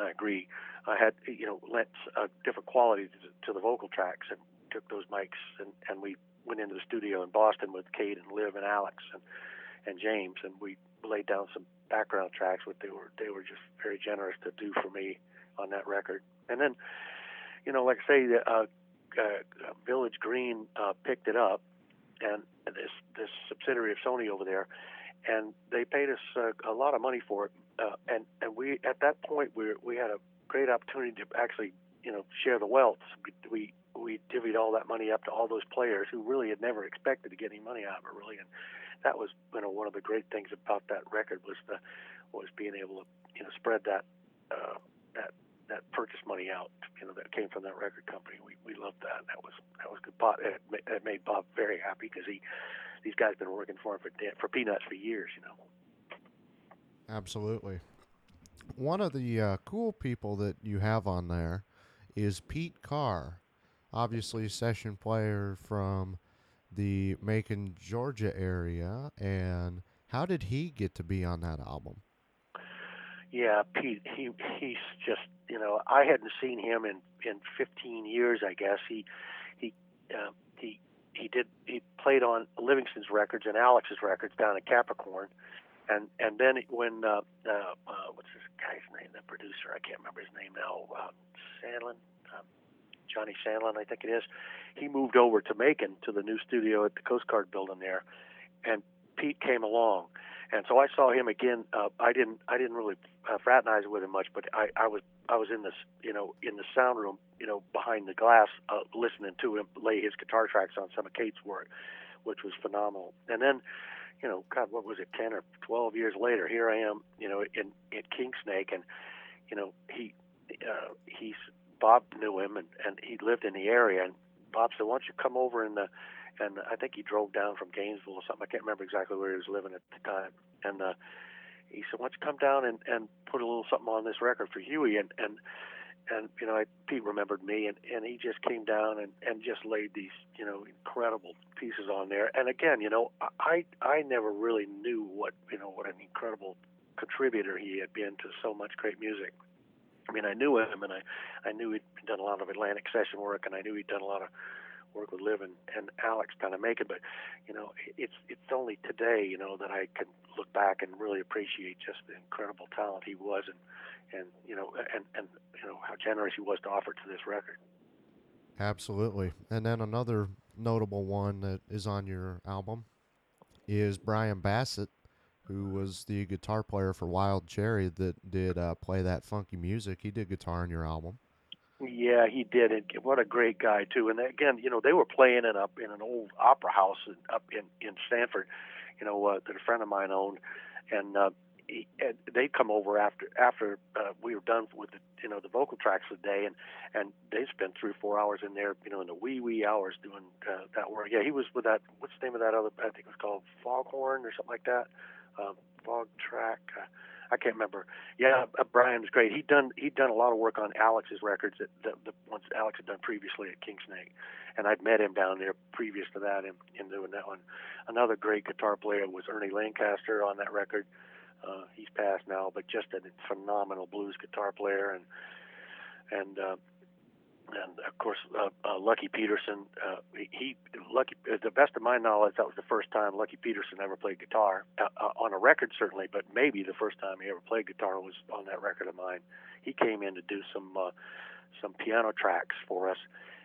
I agree. I had you know lent a different quality to, to the vocal tracks and took those mics and, and we went into the studio in Boston with Kate and Liv and Alex and and James and we laid down some background tracks. What they were they were just very generous to do for me on that record. And then you know like I say, uh, uh, Village Green uh, picked it up and this this subsidiary of Sony over there, and they paid us uh, a lot of money for it uh, and and we at that point we we had a great opportunity to actually you know share the wealth. We we divvied all that money up to all those players who really had never expected to get any money out of it really, and that was you know one of the great things about that record was the was being able to you know spread that uh, that that purchase money out you know that came from that record company. We we loved that. That was that was good. Bob, it, it made Bob very happy because he these guys been working for him for for peanuts for years. You know. Absolutely. One of the uh, cool people that you have on there is Pete Carr, obviously session player from the Macon, Georgia area. And how did he get to be on that album? Yeah, Pete. He he's just you know I hadn't seen him in in 15 years. I guess he he uh, he he did he played on Livingston's records and Alex's records down at Capricorn, and and then when uh, uh, uh, what's this guy's name? The producer, I can't remember his name now. Uh, Sandlin, um, Johnny Sandlin, I think it is. He moved over to Macon to the new studio at the Coast Guard building there, and Pete came along, and so I saw him again. Uh, I didn't I didn't really uh, fraternize with him much, but I I was I was in this you know in the sound room you know behind the glass uh, listening to him lay his guitar tracks on some of Kate's work, which was phenomenal. And then you know, God, what was it, ten or twelve years later? Here I am, you know, in in King Snake, and you know, he uh, he's Bob knew him, and and he lived in the area, and Bob said, "Why don't you come over and uh, and I think he drove down from Gainesville or something. I can't remember exactly where he was living at the time, and uh, he said, "Why don't you come down and and put a little something on this record for Huey?" and and and you know, I, Pete remembered me, and and he just came down and and just laid these you know incredible pieces on there. And again, you know, I I never really knew what you know what an incredible contributor he had been to so much great music. I mean, I knew him, and I I knew he'd done a lot of Atlantic session work, and I knew he'd done a lot of work with Liv and, and Alex kind of make it. But you know, it's it's only today you know that I can look back and really appreciate just the incredible talent he was, and and you know, and and you know how generous he was to offer to this record. Absolutely, and then another notable one that is on your album is Brian Bassett, who was the guitar player for Wild Cherry that did uh, play that funky music. He did guitar on your album. Yeah, he did. And what a great guy too. And again, you know, they were playing it up in an old opera house in, up in in Sanford, you know, uh, that a friend of mine owned, and uh, he, and they'd come over after after uh, we were done with the you know the vocal tracks for the day, and and they spent three or four hours in there, you know, in the wee wee hours doing uh, that work. Yeah, he was with that. What's the name of that other? I think it was called Foghorn or something like that. Um, Fog Track. Uh, I can't remember. Yeah, uh, Brian great. He'd done he'd done a lot of work on Alex's records that the, the ones Alex had done previously at King Snake, and I'd met him down there previous to that in, in doing that one. Another great guitar player was Ernie Lancaster on that record. Uh, he's passed now, but just a phenomenal blues guitar player, and and uh, and of course uh, uh, Lucky Peterson. Uh, he, Lucky, to the best of my knowledge, that was the first time Lucky Peterson ever played guitar uh, uh, on a record, certainly, but maybe the first time he ever played guitar was on that record of mine. He came in to do some uh, some piano tracks for us,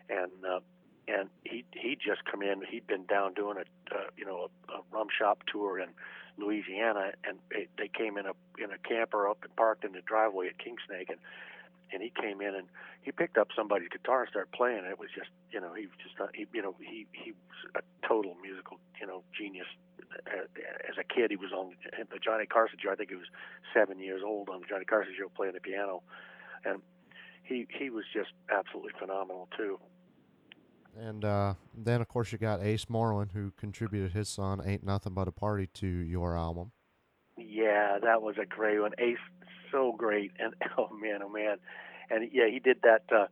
and uh, and he he just come in. He'd been down doing a uh, you know a, a rum shop tour in Louisiana, and it, they came in a in a camper up and parked in the driveway at Kingsnake, and and he came in and he picked up somebody's guitar and started playing. It was just you know he was just uh, he, you know he he was a total musical you know genius. As a kid, he was on the Johnny Carson show. I think he was seven years old on the Johnny Carson show playing the piano, and he he was just absolutely phenomenal too. And uh, then, of course, you got Ace Moreland, who contributed his song "Ain't Nothing But a Party" to your album. Yeah, that was a great one. Ace, so great, and oh man, oh man, and yeah, he did that. Uh,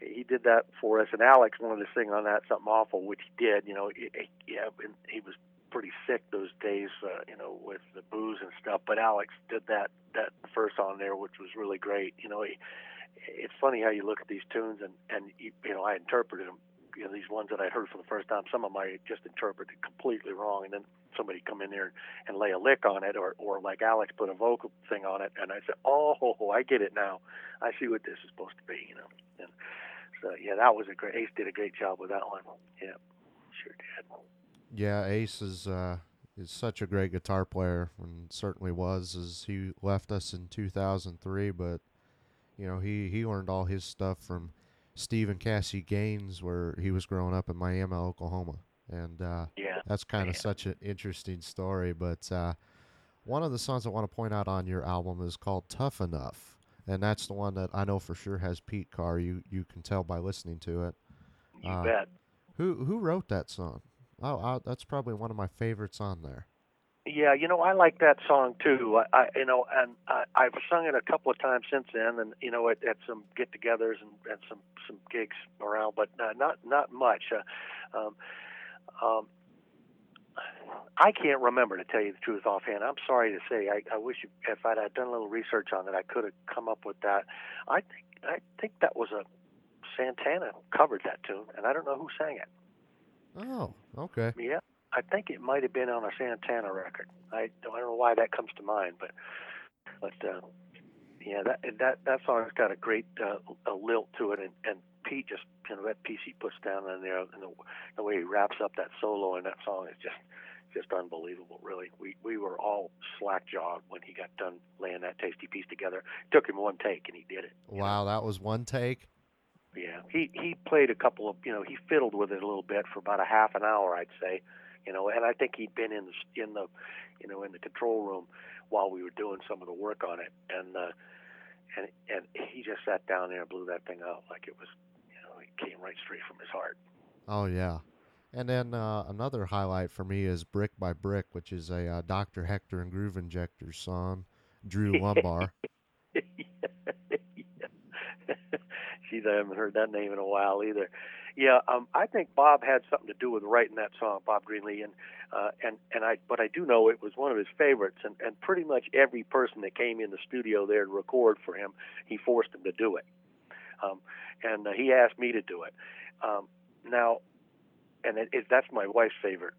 he did that for us, and Alex wanted to sing on that something awful, which he did. You know, he, yeah, and he was pretty sick those days, uh, you know, with the booze and stuff. But Alex did that that first on there, which was really great. You know, he, it's funny how you look at these tunes and and you, you know I interpreted them you know these ones that I heard for the first time. Some of I just interpreted completely wrong, and then somebody come in there and lay a lick on it, or or like Alex put a vocal thing on it, and I said, oh, I get it now. I see what this is supposed to be, you know. And so yeah, that was a great. Ace did a great job with that one. Yeah, sure did. Yeah, Ace is. Uh is such a great guitar player and certainly was as he left us in 2003 but you know he he learned all his stuff from Steve and Cassie Gaines, where he was growing up in Miami, Oklahoma, and uh, yeah, that's kind of such an interesting story. But uh, one of the songs I want to point out on your album is called "Tough Enough," and that's the one that I know for sure has Pete Carr. You you can tell by listening to it. You uh, bet. Who who wrote that song? Oh, I, that's probably one of my favorites on there. Yeah, you know, I like that song too. I, I you know, and I, I've sung it a couple of times since then, and you know, at, at some get-togethers and, and some some gigs around, but uh, not not much. Uh, um, um, I can't remember to tell you the truth offhand. I'm sorry to say. I, I wish you, if I'd had done a little research on it, I could have come up with that. I think I think that was a Santana covered that tune, and I don't know who sang it. Oh, okay. Yeah, I think it might have been on a Santana record. I, I don't know why that comes to mind, but but uh, yeah, that that that song's got a great uh, a lilt to it, and, and Pete just you know that piece he puts down in there, and the, the way he wraps up that solo in that song is just just unbelievable. Really, we we were all slack jawed when he got done laying that tasty piece together. It took him one take, and he did it. Wow, know? that was one take. Yeah, he he played a couple of you know he fiddled with it a little bit for about a half an hour, I'd say you know. And I think he'd been in the in the, you know, in the control room while we were doing some of the work on it, and uh, and and he just sat down there and blew that thing out like it was, you know, it came right straight from his heart. Oh yeah. And then uh, another highlight for me is "Brick by Brick," which is a uh, Dr. Hector and Groove Injector song, Drew Lumbar. Geez, I haven't heard that name in a while either. Yeah, um, I think Bob had something to do with writing that song, Bob Greenlee, and uh, and and I, but I do know it was one of his favorites, and and pretty much every person that came in the studio there to record for him, he forced them to do it, um, and uh, he asked me to do it. Um, now, and it, it, that's my wife's favorite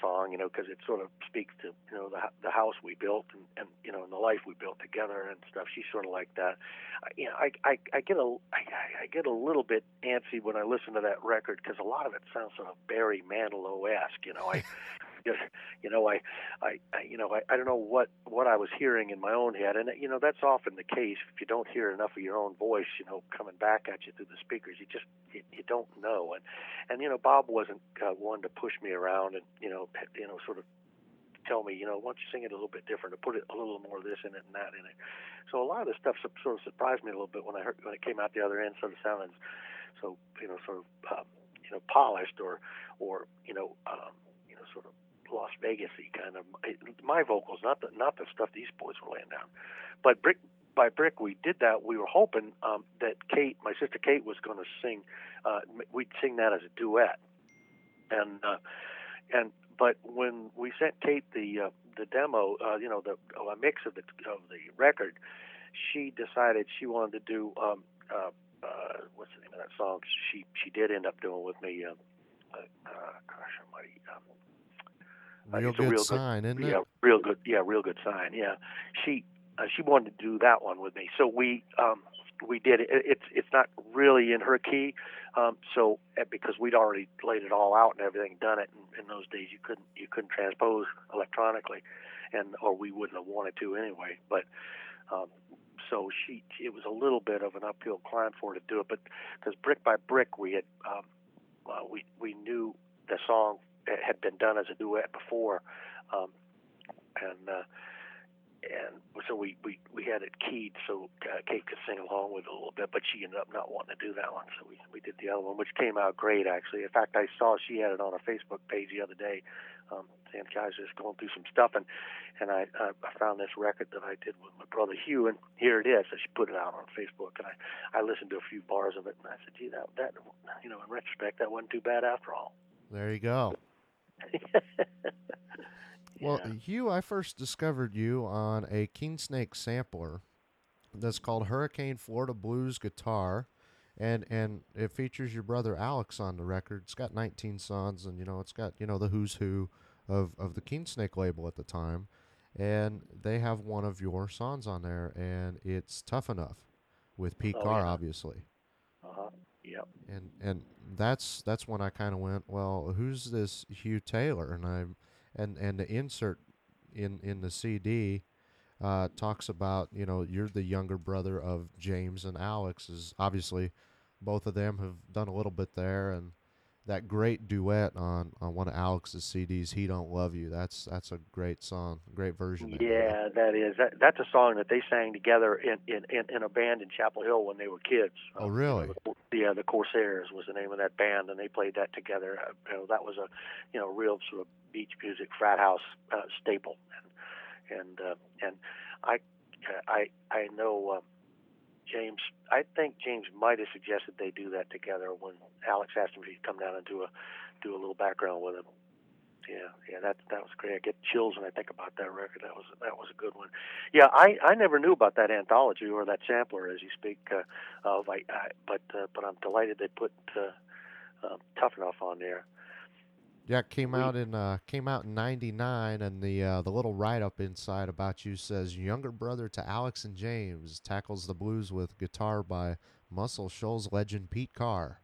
song, you know, because it sort of speaks to you know the the house we built and and you know and the life we built together and stuff. She's sort of like that. I, you know, I I, I get a I, I get a little bit antsy when I listen to that record because a lot of it sounds sort of Barry Manilow esque. You know, I you know, I, I, you know, I, I don't know what what I was hearing in my own head, and you know, that's often the case. If you don't hear enough of your own voice, you know, coming back at you through the speakers, you just you, you don't know. And and you know, Bob wasn't uh, one to push me around and you know, you know, sort of tell me, you know, why don't you sing it a little bit different, or put it a little more of this in it and that in it. So a lot of this stuff sort of surprised me a little bit when I heard when it came out the other end, sort of sounding so you know sort of um, you know polished or or you know um, you know sort of Las Vegasy kind of my vocals, not the not the stuff these boys were laying down. But brick by brick, we did that. We were hoping um, that Kate, my sister Kate, was going to sing. Uh, we'd sing that as a duet, and uh, and but when we sent Kate the uh, the demo, uh, you know, the a mix of the of the record, she decided she wanted to do um, uh, uh, what's the name of that song? She she did end up doing with me. Uh, uh, uh gosh almighty. Um, real good real sign, good, isn't yeah, it? real good. Yeah, real good sign. Yeah, she uh, she wanted to do that one with me, so we um, we did it. It's it's not really in her key, um, so eh, because we'd already laid it all out and everything, done it. And in those days, you couldn't you couldn't transpose electronically, and or we wouldn't have wanted to anyway. But um, so she it was a little bit of an uphill climb for her to do it, but because brick by brick we had um, uh, we we knew the song had been done as a duet before, um, and uh, and so we, we, we had it keyed so uh, Kate could sing along with it a little bit, but she ended up not wanting to do that one, so we, we did the other one, which came out great actually. In fact, I saw she had it on her Facebook page the other day, um, guys just going through some stuff, and and I I found this record that I did with my brother Hugh, and here it is. So she put it out on Facebook, and I I listened to a few bars of it, and I said, gee, that that you know, in retrospect, that wasn't too bad after all. There you go. Well, Hugh, I first discovered you on a Kingsnake sampler that's called Hurricane Florida Blues Guitar, and and it features your brother Alex on the record. It's got 19 songs, and you know it's got you know the who's who of of the Kingsnake label at the time, and they have one of your songs on there, and it's tough enough with Pete oh, Carr, yeah. obviously. Yep. And and that's that's when I kind of went, well, who's this Hugh Taylor? And I and and the insert in in the CD uh, talks about you know you're the younger brother of James and Alex is obviously both of them have done a little bit there and that great duet on, on one of Alex's CDs, "He Don't Love You." That's that's a great song, great version. Yeah, that is. That, that's a song that they sang together in, in, in, in a band in Chapel Hill when they were kids. Oh, really? Uh, yeah, the Corsairs was the name of that band, and they played that together. Uh, you know, that was a you know real sort of beach music frat house uh, staple, and and uh, and I I I know. Uh, James, I think James might have suggested they do that together when Alex asked him if he'd come down and do a do a little background with him. Yeah, yeah, that that was great. I get chills when I think about that record. That was that was a good one. Yeah, I I never knew about that anthology or that sampler as you speak uh, of. I, I but uh, but I'm delighted they put uh, uh, Tough Enough on there. Yeah, it came out in uh, came out in '99, and the uh, the little write up inside about you says younger brother to Alex and James tackles the blues with guitar by Muscle Shoals legend Pete Carr.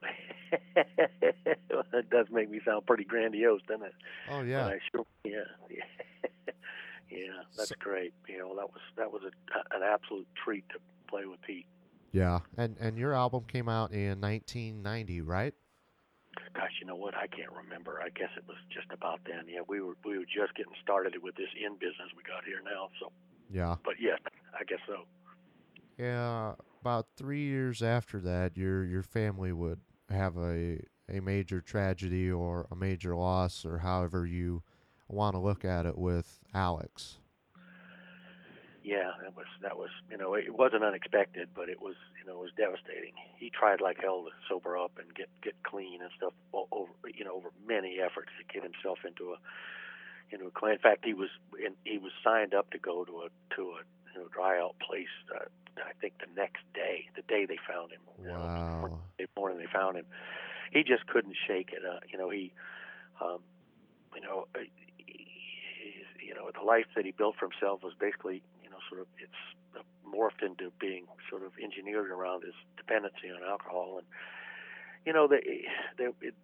that does make me sound pretty grandiose, doesn't it? Oh yeah, sure, yeah, yeah, yeah. That's so, great. You know, that was that was a, an absolute treat to play with Pete. Yeah, and and your album came out in 1990, right? Gosh, you know what? I can't remember. I guess it was just about then. Yeah, we were we were just getting started with this in business we got here now. So yeah, but yes, I guess so. Yeah, about three years after that, your your family would have a a major tragedy or a major loss, or however you want to look at it, with Alex yeah, that was that was you know it wasn't unexpected, but it was you know it was devastating. He tried like hell to sober up and get get clean and stuff over you know over many efforts to get himself into a into a clean. In fact, he was in, he was signed up to go to a to a you know dry out place. Uh, I think the next day, the day they found him. Wow. know, the morning they found him, he just couldn't shake it. Uh, you know he, um, you know. He, you know, the life that he built for himself was basically sort of it's morphed into being sort of engineered around his dependency on alcohol. And you know the, the it,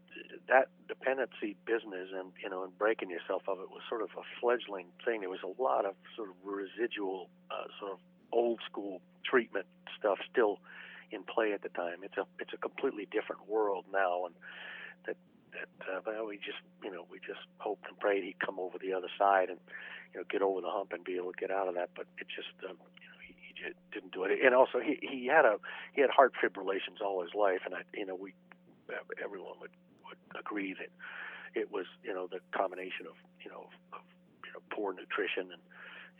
that dependency business and you know and breaking yourself of it was sort of a fledgling thing. There was a lot of sort of residual uh, sort of old school treatment stuff still in play at the time. It's a it's a completely different world now and that that uh, well, we just you know we just hoped and prayed he'd come over the other side and you know get over the hump and be able to get out of that. But it just um, you know he, he just didn't do it. And also he he had a he had heart fibrillations all his life, and I you know we everyone would would agree that it was you know the combination of you know of, you know poor nutrition and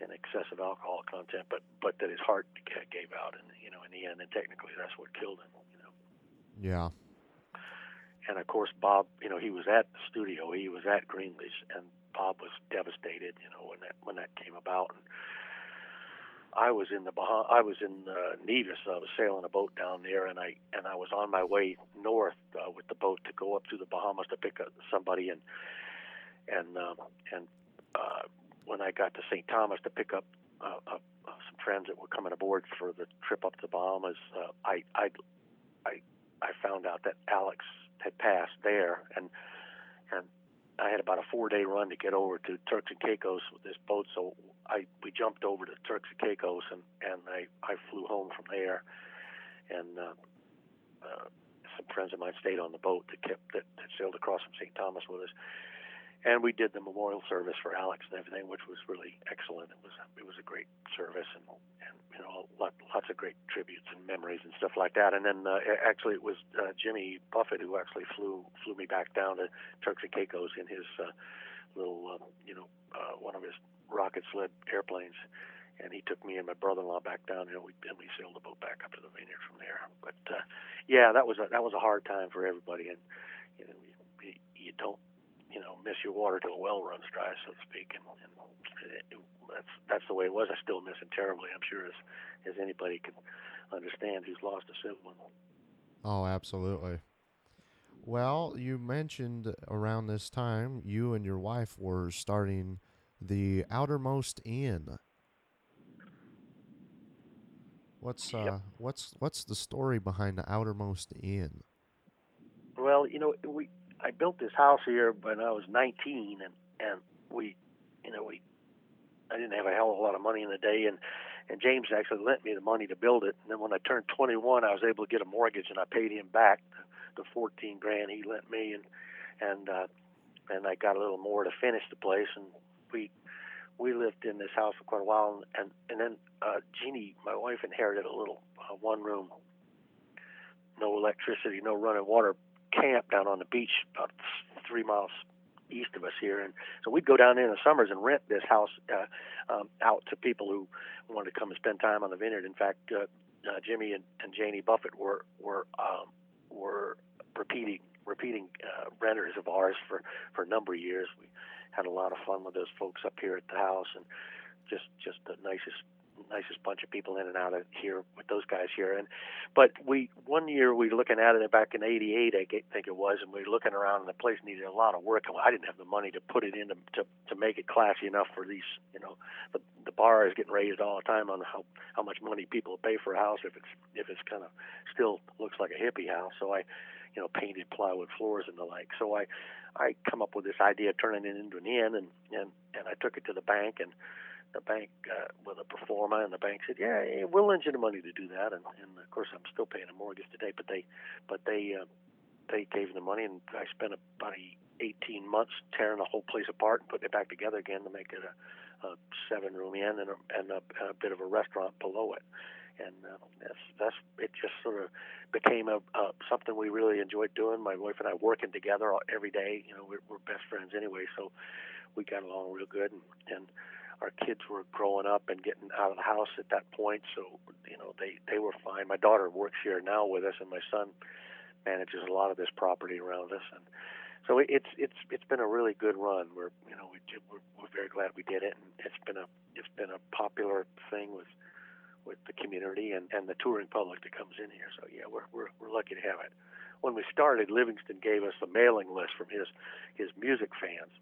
and excessive alcohol content, but but that his heart gave out, and you know in the end, and technically that's what killed him. You know. Yeah. And of course, Bob, you know, he was at the studio, he was at Greenlee's, and Bob was devastated, you know, when that when that came about. And I was in the bah- I was in uh, Nevis. I was sailing a boat down there, and I and I was on my way north uh, with the boat to go up to the Bahamas to pick up somebody, and and um, and uh, when I got to St. Thomas to pick up uh, uh, some friends that were coming aboard for the trip up to the Bahamas, uh, I I I I found out that Alex had passed there, and and I had about a four day run to get over to Turks and Caicos with this boat. So I we jumped over to Turks and Caicos, and and I I flew home from there, and uh, uh, some friends of mine stayed on the boat that kept that, that sailed across from St. Thomas with us and we did the memorial service for Alex and everything, which was really excellent. It was it was a great service and and you know lots of great tributes and memories and stuff like that. And then uh, actually it was uh, Jimmy Buffett who actually flew flew me back down to Turks and Caicos in his uh, little uh, you know uh, one of his rocket sled airplanes. And he took me and my brother-in-law back down. Know, we and we sailed the boat back up to the vineyard from there. But uh, yeah, that was a, that was a hard time for everybody, and you know, you, you don't you know miss your water till the well runs dry, so to speak. And, and it, that's that's the way it was. I still miss him terribly. I'm sure as as anybody can understand who's lost a sibling. Oh, absolutely. Well, you mentioned around this time you and your wife were starting the Outermost Inn. What's uh, what's what's the story behind the Outermost Inn? Well, you know, we I built this house here when I was 19, and and we, you know, we, I didn't have a hell of a lot of money in the day, and and James actually lent me the money to build it. And then when I turned 21, I was able to get a mortgage, and I paid him back the, the 14 grand he lent me, and and uh, and I got a little more to finish the place, and we we lived in this house for quite a while, and and then uh, Jeannie, my wife, inherited a little uh, one room, no electricity, no running water camp down on the beach about three miles east of us here, and so we'd go down there in the summers and rent this house uh, um, out to people who wanted to come and spend time on the vineyard. In fact, uh, uh, Jimmy and, and Janie Buffett were were um, were repeating repeating uh, renters of ours for for a number of years. We had a lot of fun with those folks up here at the house, and just just the nicest nicest bunch of people in and out of here with those guys here. And but we one year we were looking at it back in '88, I think it was, and we were looking around, and the place needed a lot of work. And I didn't have the money to put it in to to, to make it classy enough for these. You know, the the bar is getting raised all the time on how how much money people pay for a house if it's if it's kind of still looks like a hippie house. So I you know, painted plywood floors and the like. So I, I come up with this idea of turning it into an inn, and and and I took it to the bank, and the bank uh, with a pro forma, and the bank said, "Yeah, we'll lend you the money to do that." And, and of course, I'm still paying a mortgage today, but they, but they, uh, they gave me the money, and I spent about 18 months tearing the whole place apart and putting it back together again to make it a, a seven-room inn and a, and a, a bit of a restaurant below it. And uh, that's that's it. Just sort of became a uh, something we really enjoyed doing. My wife and I working together every day. You know, we're, we're best friends anyway, so we got along real good. And, and our kids were growing up and getting out of the house at that point, so you know they they were fine. My daughter works here now with us, and my son manages a lot of this property around us, and so it's it's it's been a really good run. We're you know we we're, we're very glad we did it, and it's been a it's been a popular thing with with the community and, and the touring public that comes in here. So yeah, we're we're we're lucky to have it. When we started, Livingston gave us a mailing list from his his music fans,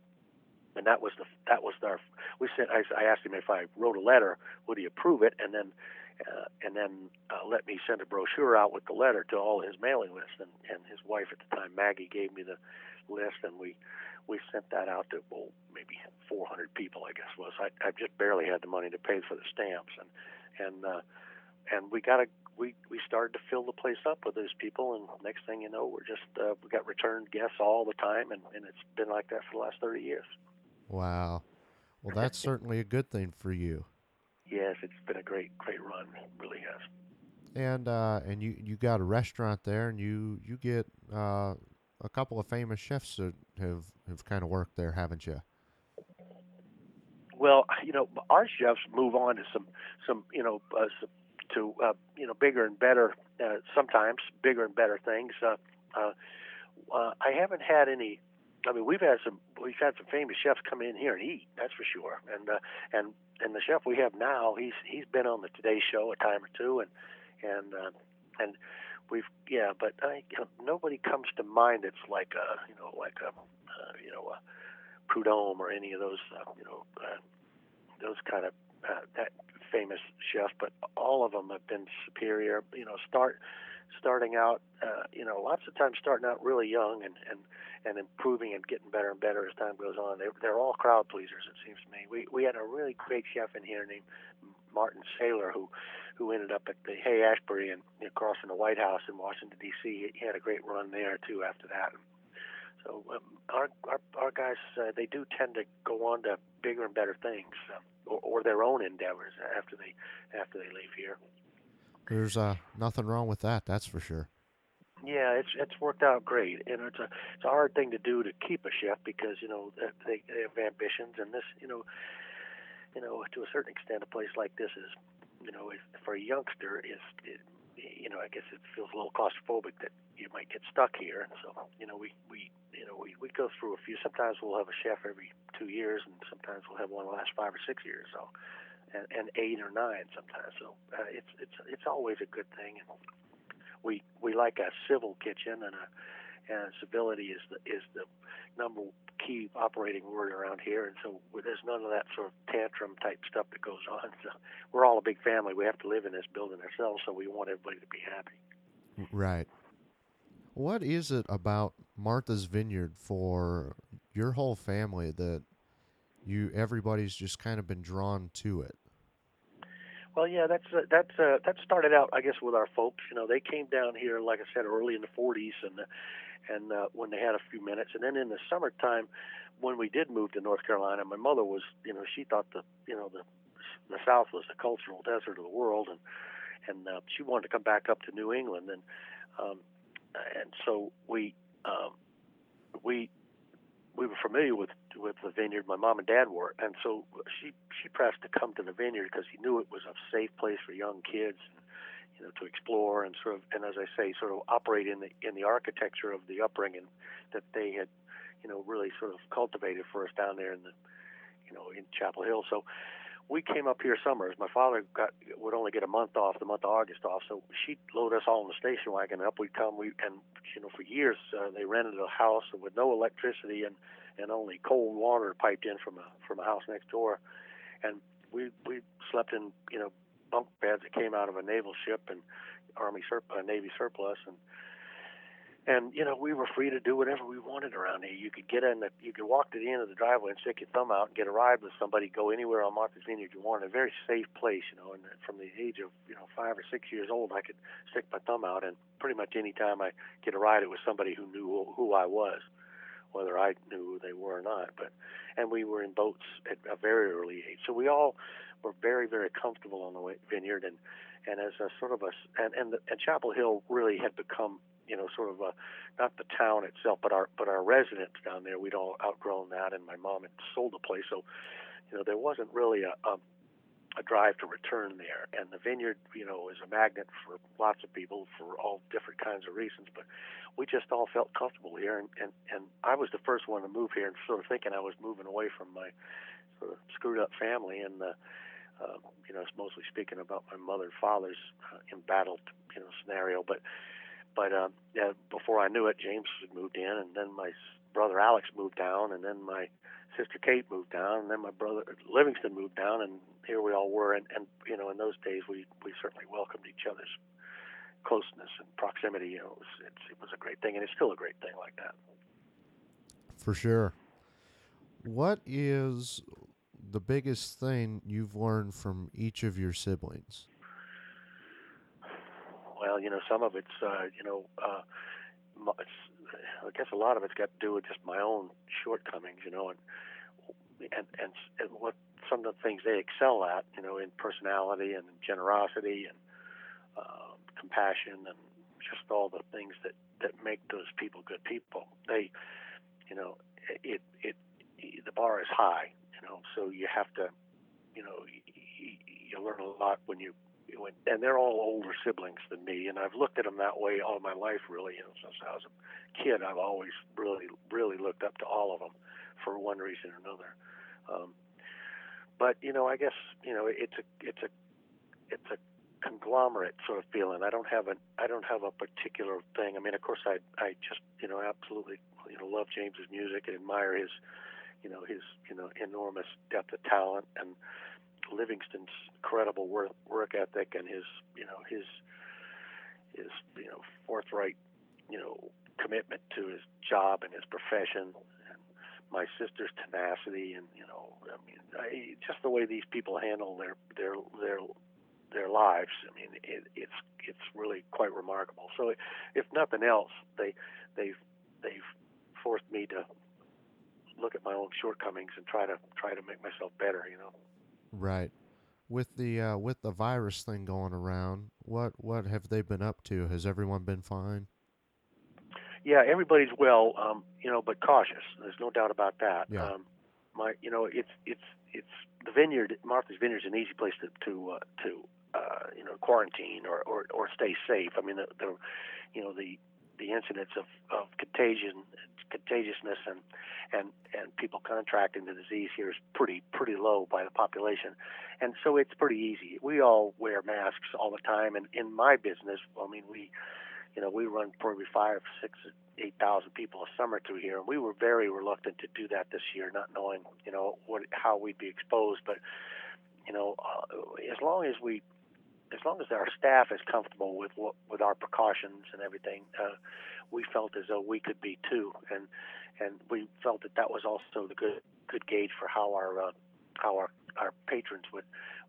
and that was the that was our we sent I, I asked him if I wrote a letter would he approve it? And then uh, and then uh, let me send a brochure out with the letter to all his mailing lists and and his wife at the time Maggie gave me the list and we we sent that out to well maybe 400 people I guess was. I I just barely had the money to pay for the stamps. And and uh, and we got a we we started to fill the place up with those people, and next thing you know, we're just uh, we got returned guests all the time, and and it's been like that for the last thirty years. Wow. Well, that's certainly a good thing for you. Yes, it's been a great great run. It really has. And uh, and you you got a restaurant there, and you you get uh, a couple of famous chefs that have have kind of worked there, haven't you? Well, you know, our chefs move on to some some you know uh, some, to uh, you know bigger and better uh, sometimes bigger and better things. Uh, uh, uh, I haven't had any. I mean, we've had some we've had some famous chefs come in here and eat. That's for sure. And uh, and and the chef we have now, he's he's been on the Today Show a time or two, and and uh, and we've yeah, but I, you know, nobody comes to mind that's like a you know like a uh, you know a Prudhomme or any of those uh, you know uh, those kind of uh, that famous chefs, but all of them have been superior. You know, start starting out, uh, you know, lots of times starting out really young and and and improving and getting better and better as time goes on. They they're all crowd pleasers. It seems to me. We we had a really great chef in here named Martin Saylor who who ended up at the Hay-Adams and across from the White House in Washington D.C. He had a great run there too after that. So um, our, our our guys uh, they do tend to go on to bigger and better things, uh, or, or their own endeavors after they after they leave here. There's uh, nothing wrong with that, that's for sure. Yeah, it's it's worked out great, and it's a it's a hard thing to do to keep a chef because you know they, they have ambitions, and this you know, you know to a certain extent, a place like this is, you know, if, for a youngster is, it, you know, I guess it feels a little claustrophobic that you might get stuck here, and so you know we we you know we we go through a few. Sometimes we'll have a chef every two years, and sometimes we'll have one the last five or six years. So. And, and eight or nine sometimes, so uh, it's it's it's always a good thing. And, we we like a civil kitchen and a and civility is the is the number key operating word around here. And so there's none of that sort of tantrum type stuff that goes on. So we're all a big family. We have to live in this building ourselves so we want everybody to be happy. Right. What is it about Martha's Vineyard for your whole family that you everybody's just kind of been drawn to it well, yeah, that's uh, that's uh, that started out, I guess, with our folks. You know, they came down here, like I said, early in the '40s, and and uh, when they had a few minutes, and then in the summertime, when we did move to North Carolina, my mother was, you know, she thought the, you know, the the South was the cultural desert of the world, and and uh, she wanted to come back up to New England, and um, and so we um, we we were familiar with with the vineyard. My mom and dad were, and so she she pressed to come to the vineyard because he knew it was a safe place for young kids, you know, to explore and sort of and as I say, sort of operate in the in the architecture of the upbringing that they had, you know, really sort of cultivated for us down there in the, you know, in Chapel Hill. So we came up here summers. My father got would only get a month off, the month of August off, so she'd load us all in the station wagon. And up we'd come. We and you know for years uh, they rented a house with no electricity and and only cold water piped in from a from a house next door, and we we slept in you know bunk beds that came out of a naval ship and army sur- uh, navy surplus and and you know we were free to do whatever we wanted around here. You could get in the, you could walk to the end of the driveway and stick your thumb out and get a ride with somebody. Go anywhere on Martha's Vineyard you wanted. A very safe place, you know. And from the age of you know five or six years old, I could stick my thumb out and pretty much any time I get a ride, it was somebody who knew who, who I was, whether I knew who they were or not. But and we were in boats at a very early age, so we all were very very comfortable on the vineyard and and as a sort of a and and, the, and Chapel Hill really had become you know, sort of a, not the town itself, but our but our residents down there. We'd all outgrown that, and my mom had sold the place, so you know there wasn't really a, a a drive to return there. And the vineyard, you know, is a magnet for lots of people for all different kinds of reasons. But we just all felt comfortable here, and and and I was the first one to move here, and sort of thinking I was moving away from my sort of screwed up family and. Uh, uh, you know, it's mostly speaking about my mother and father's uh, embattled, you know, scenario. But but uh, yeah, before I knew it, James had moved in, and then my brother Alex moved down, and then my sister Kate moved down, and then my brother Livingston moved down, and here we all were. And, and you know, in those days, we we certainly welcomed each other's closeness and proximity. You know, it was, it was a great thing, and it's still a great thing like that. For sure. What is the biggest thing you've learned from each of your siblings? well, you know, some of it's, uh, you know, uh, it's, I guess a lot of it's got to do with just my own shortcomings, you know, and and and, and what some of the things they excel at, you know, in personality and generosity and uh, compassion and just all the things that that make those people good people. They, you know, it it, it the bar is high, you know, so you have to, you know, you, you learn a lot when you when, and they're all older siblings than me, and I've looked at them that way all my life, really. Know, since I was a kid, I've always really, really looked up to all of them for one reason or another. Um, but you know, I guess you know, it's a, it's a, it's a conglomerate sort of feeling. I don't have a, I don't have a particular thing. I mean, of course, I, I just, you know, absolutely, you know, love James's music and admire his, you know, his, you know, enormous depth of talent and Livingston's incredible work, work ethic and his, you know, his, his, you know, forthright, you know, commitment to his job and his profession, and my sister's tenacity, and you know, I mean, I, just the way these people handle their their their their lives. I mean, it, it's it's really quite remarkable. So, if nothing else, they they've they've forced me to look at my own shortcomings and try to try to make myself better. You know. Right. With the uh, with the virus thing going around, what what have they been up to? Has everyone been fine? Yeah, everybody's well, um, you know, but cautious. There's no doubt about that. Yeah. Um, my, you know, it's it's it's the vineyard. Martha's Vineyard is an easy place to to uh, to uh, you know quarantine or, or or stay safe. I mean, the, the you know the the incidence of, of contagion, contagiousness, and and and people contracting the disease here is pretty pretty low by the population, and so it's pretty easy. We all wear masks all the time, and in my business, I mean, we, you know, we run probably five, six, eight thousand people a summer through here, and we were very reluctant to do that this year, not knowing, you know, what how we'd be exposed, but you know, uh, as long as we as long as our staff is comfortable with what, with our precautions and everything, uh, we felt as though we could be too, and and we felt that that was also the good good gauge for how our uh, how our our patrons would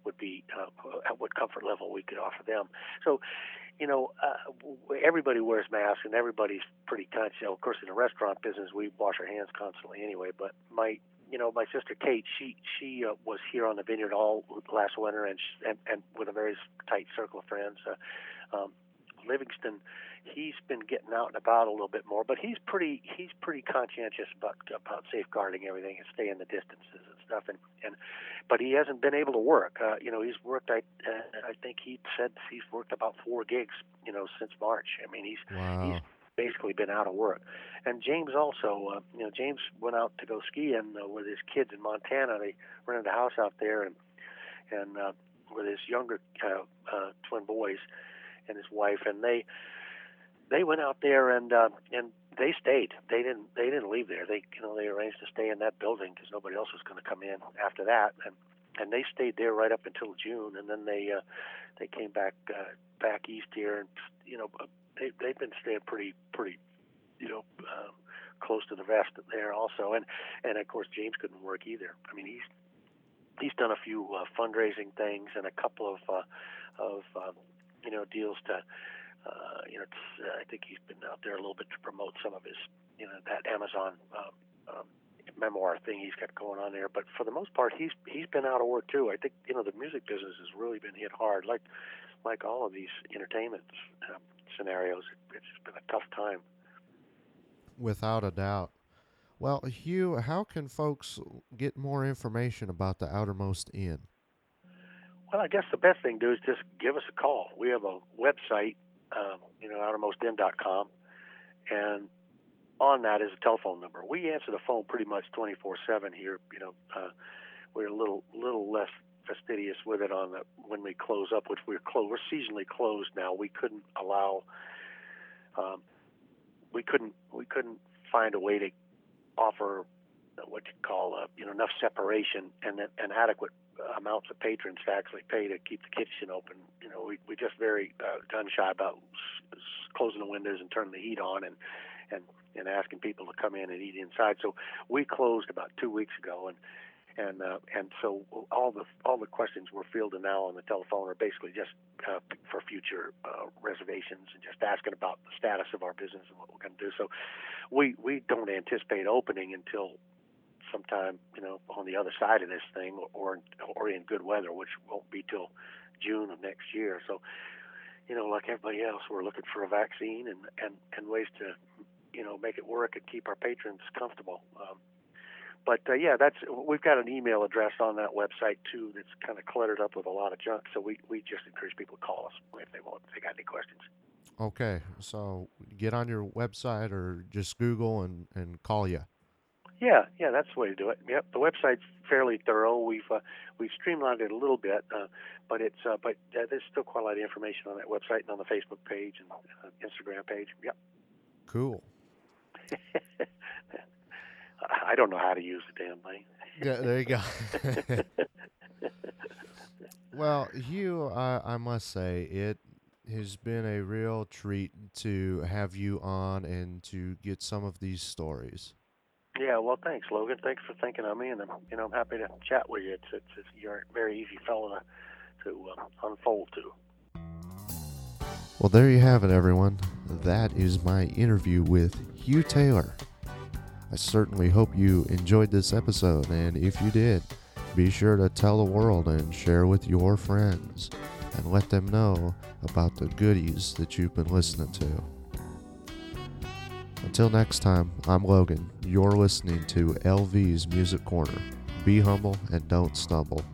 would be uh, at what comfort level we could offer them. So, you know, uh, everybody wears masks and everybody's pretty conscious. Of course, in the restaurant business, we wash our hands constantly anyway. But my you know, my sister Kate, she she uh, was here on the vineyard all last winter, and she, and, and with a very tight circle of friends. Uh, um, Livingston, he's been getting out and about a little bit more, but he's pretty he's pretty conscientious about about safeguarding everything and staying the distances and stuff. And and but he hasn't been able to work. Uh, you know, he's worked. I uh, I think he said he's worked about four gigs. You know, since March. I mean, he's Wow. he's basically been out of work. And James also, uh, you know, James went out to go skiing uh, with his kids in Montana. They rented a house out there, and and uh, with his younger uh, uh, twin boys and his wife, and they they went out there and uh, and they stayed. They didn't they didn't leave there. They you know they arranged to stay in that building because nobody else was going to come in after that, and and they stayed there right up until June, and then they uh, they came back uh, back east here, and you know they they've been staying pretty pretty you know um, close to the vest there also, and and of course James couldn't work either. I mean he's he's done a few uh, fundraising things and a couple of uh, of um, you know deals to uh, you know uh, I think he's been out there a little bit to promote some of his you know that Amazon um, um, memoir thing he's got going on there. But for the most part, he's he's been out of work too. I think you know the music business has really been hit hard, like like all of these entertainment um, scenarios. It's been a tough time. Without a doubt. Well, Hugh, how can folks get more information about the Outermost Inn? Well, I guess the best thing to do is just give us a call. We have a website, um, you know, outermostinn.com, and on that is a telephone number. We answer the phone pretty much 24/7 here. You know, uh, we're a little little less fastidious with it on the when we close up, which we're closed. We're seasonally closed now. We couldn't allow. Um, we couldn't we couldn't find a way to offer what you call uh, you know enough separation and and adequate amounts of patrons to actually pay to keep the kitchen open. You know, we we just very uh, gun shy about s- s- closing the windows and turning the heat on and and and asking people to come in and eat inside. So we closed about two weeks ago, and and uh, and so all the all the questions we're fielding now on the telephone are basically just uh, for future uh, reservations and just asking about the status of our business and what we're going to do. So we we don't anticipate opening until sometime you know on the other side of this thing or or in good weather, which won't be till June of next year. So you know, like everybody else, we're looking for a vaccine and and and ways to you know make it work and keep our patrons comfortable. Um, but uh, yeah, that's we've got an email address on that website too that's kind of cluttered up with a lot of junk. So we, we just encourage people to call us if they want if they got any questions. Okay, so get on your website or just Google and, and call you. Yeah, yeah, that's the way to do it. Yep, the website's fairly thorough. We've uh, we've streamlined it a little bit, uh, but it's uh, but uh, there's still quite a lot of information on that website and on the Facebook page and uh, Instagram page. Yep. Cool. I don't know how to use the damn thing. Yeah, there you go. well, Hugh, I, I must say it has been a real treat to have you on and to get some of these stories. Yeah, well, thanks, Logan. Thanks for thinking of me, and I'm, you know, I'm happy to chat with you. It's, it's, it's you're a very easy fellow to, to uh, unfold to. Well, there you have it, everyone. That is my interview with Hugh Taylor. I certainly hope you enjoyed this episode, and if you did, be sure to tell the world and share with your friends and let them know about the goodies that you've been listening to. Until next time, I'm Logan. You're listening to LV's Music Corner. Be humble and don't stumble.